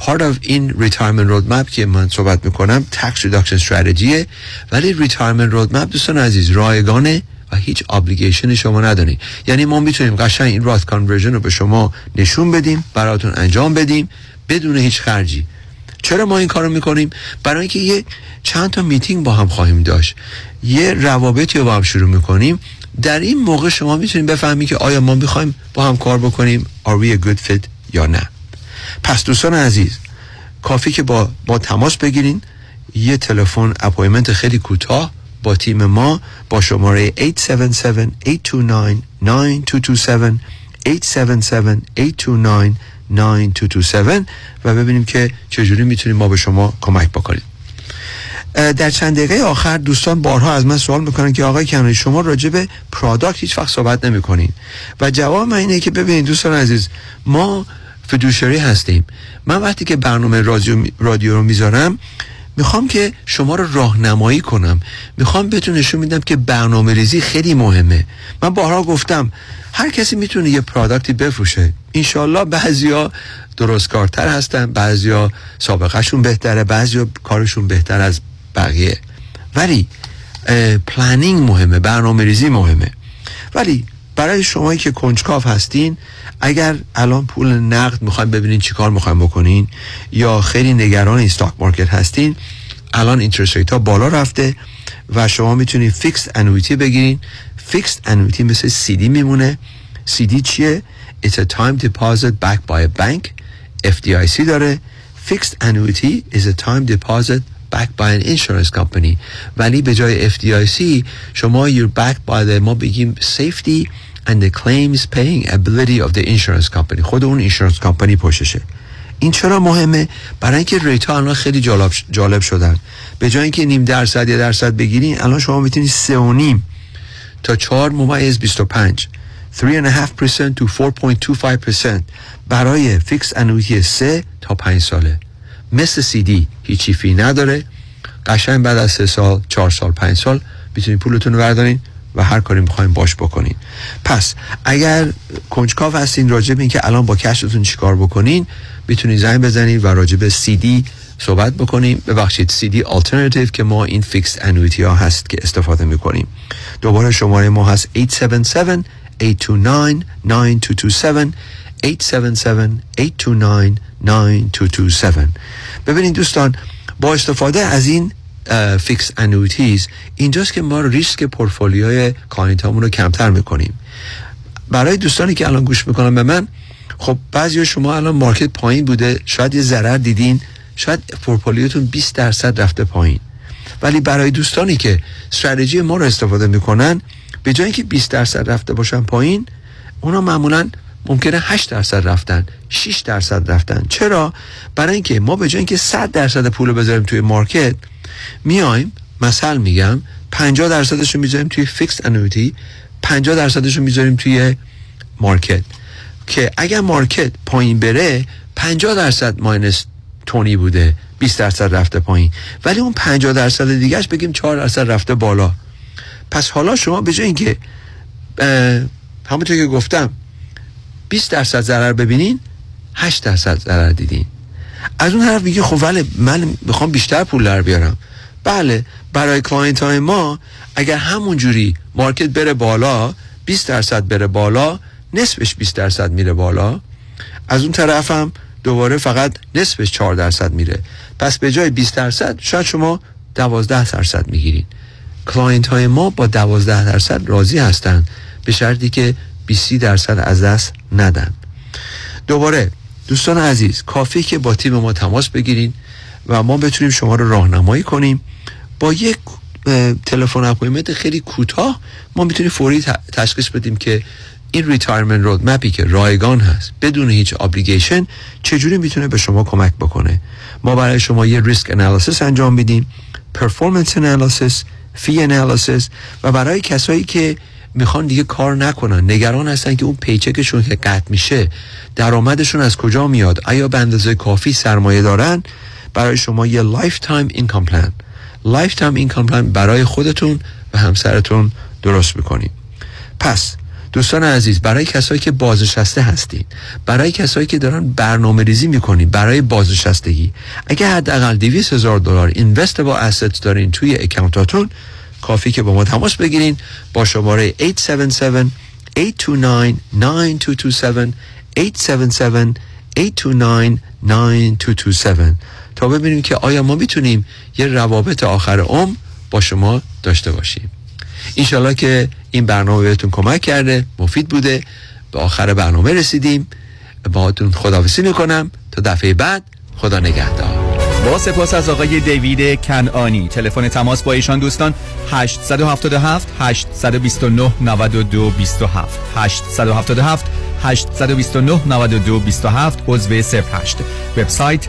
Part of این retirement roadmap که من صحبت می‌کنم tax reduction strategy ولی retirement roadmap دوستان عزیز رایگانه و هیچ obligation شما نداری یعنی ما می‌تونیم قشنگ این راث conversion رو به شما نشون بدیم براتون انجام بدیم بدون هیچ خرجی. چرا ما این کارو می‌کنیم؟ برای اینکه یه چند تا میتینگ با هم خواهیم داشت. یه روابطی رو با هم شروع می‌کنیم. در این موقع شما می‌تونید بفهمید که آیا ما می‌خوایم با هم کار بکنیم؟ Are we a good fit یا نه؟ پس دوستان عزیز کافی که با, با تماس بگیرین. یه تلفن اپایمنت خیلی کوتاه با تیم ما با شماره 877-829-9227 877-829-9227 و ببینیم که چجوری می‌تونیم ما به شما کمک بکنیم. در چند دقیقه آخر دوستان بارها از من سوال می‌کنن که آقای کنانی شما راجع به پرادکت هیچ وقت صحبت نمی‌کنین. و جواب من اینه که ببینید دوستان عزیز ما فدوشری هستیم. من وقتی که برنامه رادیو, رادیو رو می‌ذارم می‌خوام که شما رو راهنمایی کنم. می‌خوام بهتون نشون میدم که برنامه ریزی خیلی مهمه. من بارها گفتم هر کسی می‌تونه یه پرادکتی بفروشه. انشالله بعضیا درست کارتر هستن بعضیا سابقهشون بهتره بعضیا کارشون بهتر از بقیه. ولی planning مهمه برنامه ریزی مهمه. ولی برای شمایی که کنجکاو هستین اگر الان پول نقد می‌خوایم ببینین چی کار می‌خوایم بکنین یا خیلی نگران stock market هستین الان interest ها بالا رفته و شما می‌تونید fixed annuity بگیرین. fixed annuity مثل سیدی میمونه. سیدی چیه؟ It's a time deposit backed by a bank. FDIC داره. Fixed annuity is a time deposit backed by an insurance company. ولی به جای FDIC شما you're backed by the ما بگیم safety and the claims paying ability of the insurance company. خود اون insurance company پشتشه این چرا مهمه؟ برای اینکه rate ها الان خیلی جالب, جالب شدن. به جای اینکه نیم درصد یا درصد بگیرین الان شما می‌تونید سه و نیم تا چهار ممیز 25 3.5% to 4.25% برای fixed annuity 3 تا 5 ساله. مثل سی دی هیچی fee نداره. قشنگ بعد از 3 سال 4 سال 5 سال می‌تونید پولتون رو بردارین و هر کاری می‌خواین باش بکنین. پس اگر کنجکاو هستین راجع به اینکه الان با cash تون چیکار بکنین می‌تونید زنگ بزنید و راجع به سی دی صحبت بکنیم ببخشید CD alternative که ما این fixed annuity ها هست که استفاده می‌کنیم. دوباره شماره ما هست 877 829 9227. 877-829-9227 ببینید دوستان با استفاده از این fixed annuities اینجاست که ما ریسک portfolio ی client رو کمتر می‌کنیم. برای دوستانی که الان گوش می‌کنن به من خب بعضی شما الان market پایین بوده شاید یه ضرر دیدین شاید پورتفولیوتون 20 درصد رفته پایین. ولی برای دوستانی که استراتژی ما رو استفاده می‌کنن به جای اینکه 20 درصد رفته باشن پایین اونا معمولا ممکنه 8 درصد رفتن 6 درصد رفتن. چرا؟ برای اینکه ما به جای اینکه 100 درصد پول بذاریم توی market میایم مثل میگم 50 درصدش رو می‌ذاریم توی fixed annuity 50 درصدش رو می‌ذاریم توی market. که اگر market پایین بره 50 درصد minus twenty بوده 20 درصد رفته پایین. ولی اون 50 درصد دیگهش بگیم 4 درصد رفته بالا. پس حالا شما به جای اینکه همونطور که گفتم 20 درصد ضرر ببینین 8 درصد ضرر دیدین. از اون طرف میگه خب ولی من می‌خوام بیشتر پول در بیارم. بله برای client های ما اگر همون جوری market بره بالا 20 درصد بره بالا نصفش 20 درصد میره بالا. از اون طرف هم دوباره فقط نصفش 4 درصد میره. پس به جای 20 درصد شاید شما 12 درصد می‌گیرین. client های ما با 12 درصد راضی هستند به شرطی که 20 درصد از دست ندن. دوباره دوستان عزیز کافی که با تیم ما تماس بگیرین و ما بتونیم شما رو راهنمایی کنیم. با یک تلفن appointment خیلی کوتاه ما می‌تونیم فوری تشخیص بدیم که این retirement roadmap ی که رایگان هست بدون هیچ obligation چجوری می‌تونه به شما کمک بکنه؟ ما برای شما یه risk analysis انجام میدیم performance analysis fee analysis و برای کسایی که می‌خوان دیگه کار نکنن. نگران هستن که اون paycheck شون که قطع میشه درآمدشون از کجا میاد؟ آیا به اندازه کافی سرمایه دارن؟ برای شما یه lifetime income plan lifetime income plan برای خودتون و همسرتون درست می‌کنیم پس دوستان عزیز برای کسایی که بازنشسته هستین برای کسایی که دارن برنامه ریزی می‌کنین برای بازنشستگی اگه حداقل 200 هزار دلار اینوست با اسست دارین توی اکانتاتون کافی که با ما تماس بگیرین با شماره 877 829 9227 877 829 9227 تا ببینیم که آیا ما می‌تونیم یه روابط آخر عمر با شما داشته باشیم. اینشالله که این برنامه بهتون کمک کرده مفید بوده. به آخر برنامه رسیدیم. باهاتون خداحافظی می‌کنم. تا دفعه بعد خدا نگهدار. با سپاس از آقای دیوید کنعانی. تلفن تماس با ایشان دوستان 877 829 92 27 877 829 92 27 عضو 08 وبسایت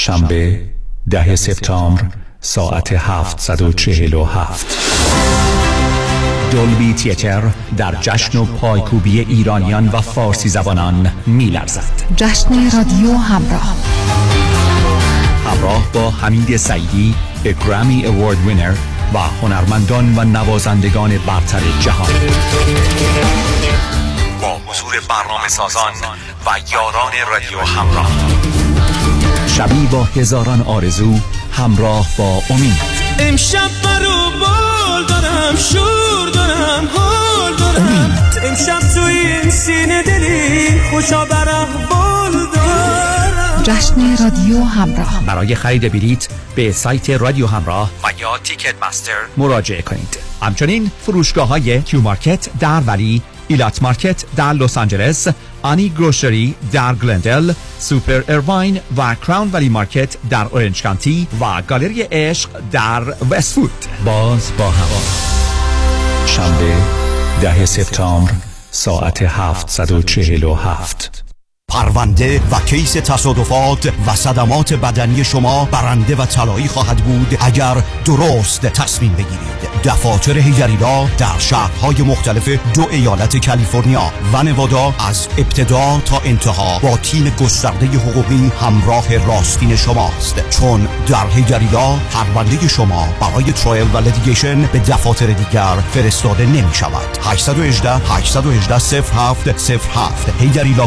شنبه ده سپتامبر ساعت 747 دولبی تیتر در جشن و پایکوبی ایرانیان و فارسی زبانان میلرزد. جشن رادیو همراه. همراه با حمید سعیدی به گرامی اوارد وینر و هنرمندان و نوازندگان برتر جهان. با حضور برنامه سازان و یاران رادیو همراه. شبی با هزاران آرزو همراه با امید. امشب برو بال دارم شور دارم حال دارم. امشب تو این سینه دلی خوشا برم بال دارم. جشن رادیو همراه. برای خرید بلیت به سایت رادیو همراه و یا تیکت مستر مراجعه کنید. همچنین فروشگاه های کیو مارکت در ولی ایلات مارکت در لس آنجلس آنی گروشری در گلندل سوپر ارواین و کراون ولی مارکت در اورنج کانتی و گالری عشق در وستوود باز با هوا شنبه ده سپتامبر ساعت 747 پرونده و case تصادفات و صدمات بدنی شما برنده و طلایی خواهد بود اگر درست تصمیم بگیرید. دفاتر هیگریلا در شهرهای مختلف دو ایالت کالیفرنیا و نوادا از ابتدا تا انتها با تیم گسترده حقوقی همراه راستین شماست. چون در هیگریلا پرونده شما برای trial و litigation به دفاتر دیگر فرستاده نمی شود 818 818 07 07 هیگریلا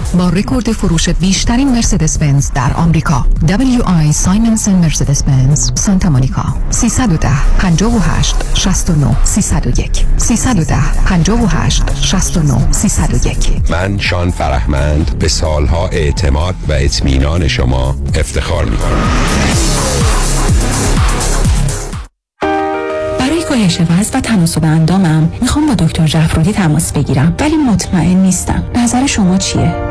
با رکورد فروش بیشترین مرسدس بنز در آمریکا. WI Simonson مرسدس بنز سانتا مونیکا. 310 58 69 301 310 58 69 301 من شان فرهمند به سالها اعتماد و اطمینان شما افتخار می کنم برای کاهش وزن و تناسب اندامم می‌خوام با دکتر جعفرودی تماس بگیرم ولی مطمئن نیستم. نظر شما چیه؟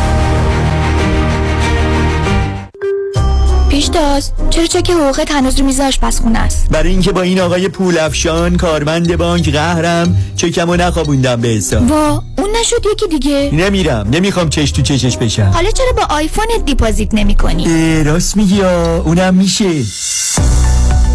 پیشتاز چرا چک حقوقت هنوز رو میز آشپزخونه است؟ برای اینکه با این آقای پول افشان کارمند بانک قهرم چکمو نخوابوندم به حساب. وا اون نشد یکی دیگه. نمیرم. نمی‌خوام چش تو چشش بشم. حالا چرا با آیفونت دیپازیت نمی کنی؟ راست میگی اونم میشه.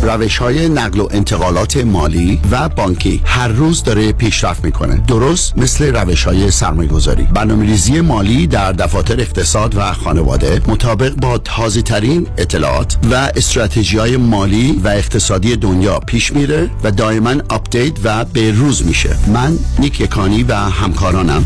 روش های نقل و انتقالات مالی و بانکی هر روز داره پیشرفت می‌کنه. درست مثل روش های سرمایه گذاری برنامه مالی در دفاتر اقتصاد و خانواده مطابق با تازه ترین اطلاعات و استراتژی های مالی و اقتصادی دنیا پیش میره و دائما آپدیت و به روز میشه. من نیک یکانی و همکارانم.